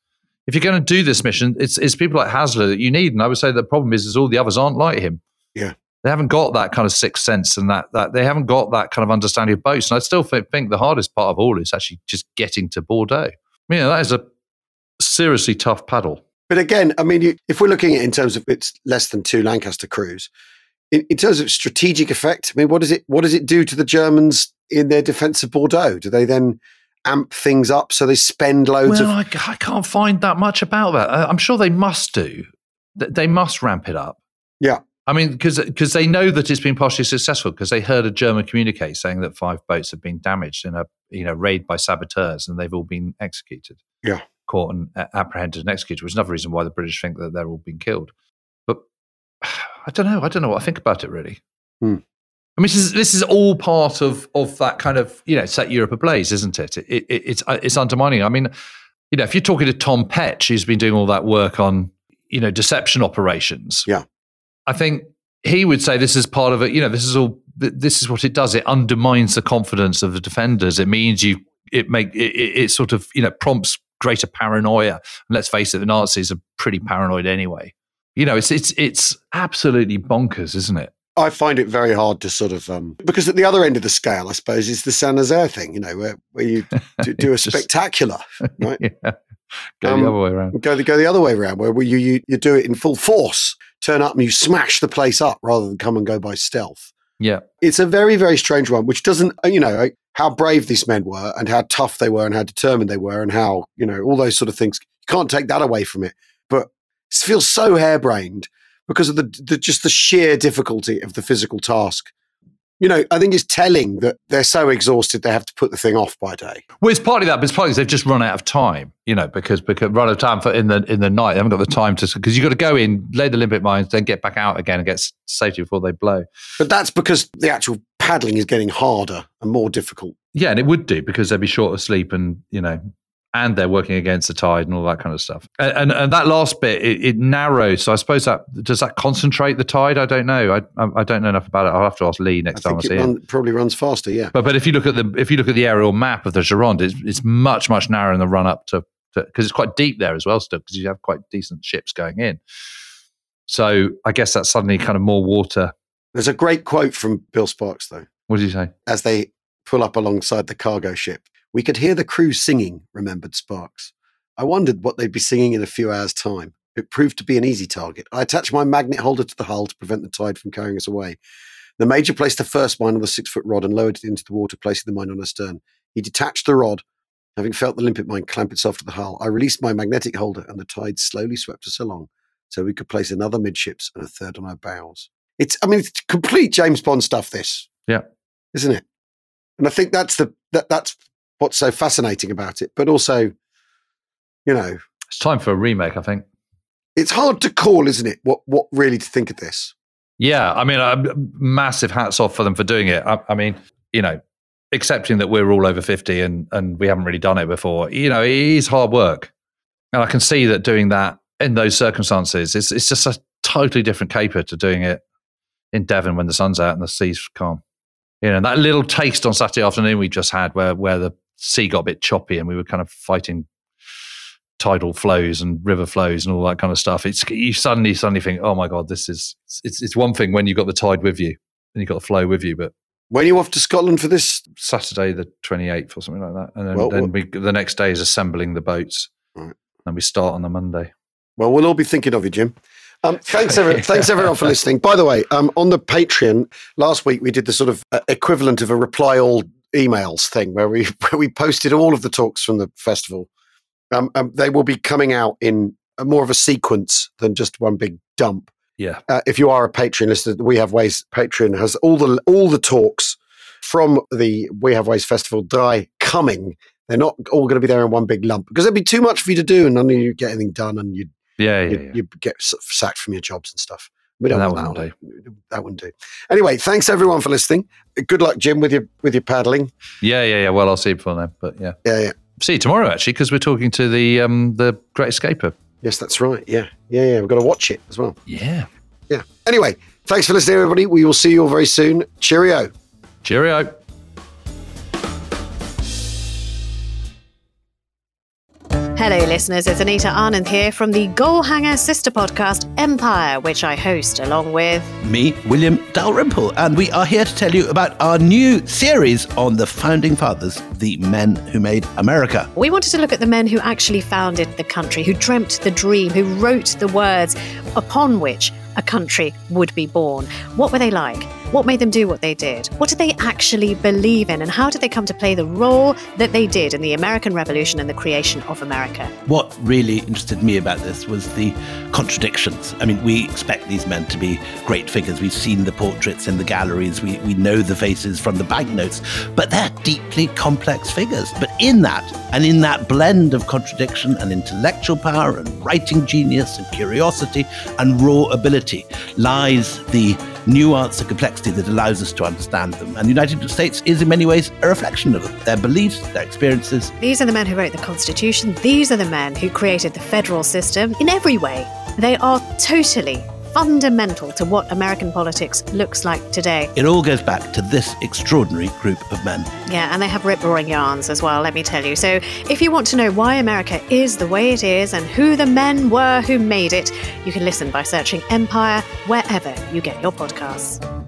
If you're going to do this mission, it's it's people like Hasler that you need. And I would say the problem is is all the others aren't like him. Yeah. They haven't got that kind of sixth sense and that that they haven't got that kind of understanding of boats. And I still thi- think the hardest part of all is actually just getting to Bordeaux. I mean, that is a seriously tough paddle. But again, I mean, you, if we're looking at it in terms of it's less than two Lancaster crews, in, in terms of strategic effect, I mean, what does it what does it do to the Germans in their defence of Bordeaux? Do they then amp things up so they spend loads well, of? I, I can't find that much about that. I, I'm sure they must do. They must ramp it up. Yeah. I mean, because they know that it's been partially successful because they heard a German communique saying that five boats have been damaged in a you know raid by saboteurs and they've all been executed. Yeah. caught and uh, apprehended and executed, which is another reason why the British think that they're all being killed. But [SIGHS] I don't know. I don't know what I think about it really. Hmm. I mean, this is, this is all part of of that kind of you know set Europe ablaze, isn't it? it, it it's it's undermining. I mean, you know, if you're talking to Tom Petch, who's been doing all that work on you know deception operations, Yeah. I think he would say this is part of it. You know, this is all. This is what it does. It undermines the confidence of the defenders. It means you. It make it, it sort of you know prompts greater paranoia. And let's face it, the Nazis are pretty paranoid anyway. You know, it's it's it's absolutely bonkers, isn't it? I find it very hard to sort of um, because at the other end of the scale, I suppose, is the St Nazaire thing. You know, where where you [LAUGHS] do, do a Just- spectacular, [LAUGHS] right? yeah. Go Um, the other way around. Go the go the other way around, where you you you do it in full force, turn up and you smash the place up rather than come and go by stealth. Yeah. It's a very very strange one, which doesn't uh, you know like, how brave these men were and how tough they were and how determined they were and how you know all those sort of things. You can't take that away from it, but it feels so harebrained because of the, the just the sheer difficulty of the physical task. You know, I think it's telling that they're so exhausted they have to put the thing off by day. Well, it's partly that, but it's partly they've just run out of time. You know, because because run out of time for in the in the night. They haven't got the time to because you've got to go in, lay the limpet mines, then get back out again and get safety before they blow. But that's because the actual paddling is getting harder and more difficult. Yeah, and it would do because they'd be short of sleep and you know, and they're working against the tide and all that kind of stuff. And and, and that last bit it, it narrows. So I suppose that does that concentrate the tide? I don't know. I I, I don't know enough about it. I'll have to ask Lee next I time I see it run, probably runs faster. Yeah. But but if you look at the if you look at the aerial map of the Gironde, it's, it's much much narrower in the run up to because it's quite deep there as well still because you have quite decent ships going in. So I guess that's suddenly kind of more water. There's a great quote from Bill Sparks, though, What did he say? as they pull up alongside the cargo ship. We could hear the crew singing, remembered Sparks. I wondered what they'd be singing in a few hours' time. It proved to be an easy target. I attached my magnet holder to the hull to prevent the tide from carrying us away. The major placed the first mine on the six foot rod and lowered it into the water, placing the mine on her stern. He detached the rod. Having felt the limpet mine clamp itself to the hull, I released my magnetic holder and the tide slowly swept us along so we could place another midships and a third on our bows. It's, I mean, it's complete James Bond stuff, this, Yeah. isn't it? And I think that's the, that, that's what's so fascinating about it. But also, you know, It's time for a remake, I think. it's hard to call, isn't it? What, what really to think of this? Yeah, I mean, uh, massive hats off for them for doing it. I, I mean, you know, accepting that we're all over 50 and, and we haven't really done it before, you know, it is hard work. And I can see that doing that in those circumstances, it's, it's just a totally different caper to doing it in Devon when the sun's out and the sea's calm. You know, that little taste on Saturday afternoon we just had where, where the sea got a bit choppy and we were kind of fighting tidal flows and river flows and all that kind of stuff. It's you suddenly suddenly think, oh my god, this is it's it's one thing when you've got the tide with you and you've got the flow with you, but When are you off to Scotland for this? Saturday the twenty eighth or something like that, and then, Well, then we the next day is assembling the boats, Right. and we start on the Monday. Well, we'll all be thinking of you, Jim. Um, thanks, everyone, [LAUGHS] thanks everyone for listening. By the way, um, on the Patreon last week we did the sort of uh, equivalent of a reply all emails thing where we [LAUGHS] where we posted all of the talks from the festival. Um, um, they will be coming out in more of a sequence than just one big dump. Yeah, Uh, if you are a Patreon listener, we have ways. Patreon has all the all the talks from the We Have Ways Festival die coming. They're not all going to be there in one big lump because it'd be too much for you to do, and none of you get anything done, and you'd yeah, yeah. you, yeah. you get sacked from your jobs and stuff. We don't And that want that. wouldn't on- That wouldn't do. Anyway, thanks everyone for listening. Good luck, Jim, with your with your paddling. yeah, yeah, yeah. Well, I'll see you before then, but yeah, Yeah, yeah. see you tomorrow actually because we're talking to the um the Great Escaper. Yes, that's right. Yeah, yeah, yeah. We've got to watch it as well. Yeah, Yeah. Anyway, thanks for listening, everybody. We will see you all very soon. Cheerio. cheerio. Hello, listeners. It's Anita Anand here from the Goalhanger sister podcast, Empire, which I host along with. me, William Dalrymple, and we are here to tell you about our new series on the founding fathers, the men who made America. We wanted to look at the men who actually founded the country, who dreamt the dream, who wrote the words upon which a country would be born. What were they like? What made them do what they did? What did they actually believe in? And how did they come to play the role that they did in the American Revolution and the creation of America? What really interested me about this was the contradictions. I mean, we expect these men to be great figures. We've seen the portraits in the galleries, we, we know the faces from the banknotes, but they're deeply complex figures. But in that, and in that blend of contradiction and intellectual power and writing genius and curiosity and raw ability, lies the nuance and complexity that allows us to understand them. And the United States is, in many ways, a reflection of them, their beliefs, their experiences, These are the men who wrote the Constitution. These are the men who created the federal system in every way. They are totally fundamental to what American politics looks like today. It all goes back to this extraordinary group of men. Yeah, and they have rip roaring yarns as well, let me tell you. So if you want to know why America is the way it is and who the men were who made it, you can listen by searching Empire wherever you get your podcasts.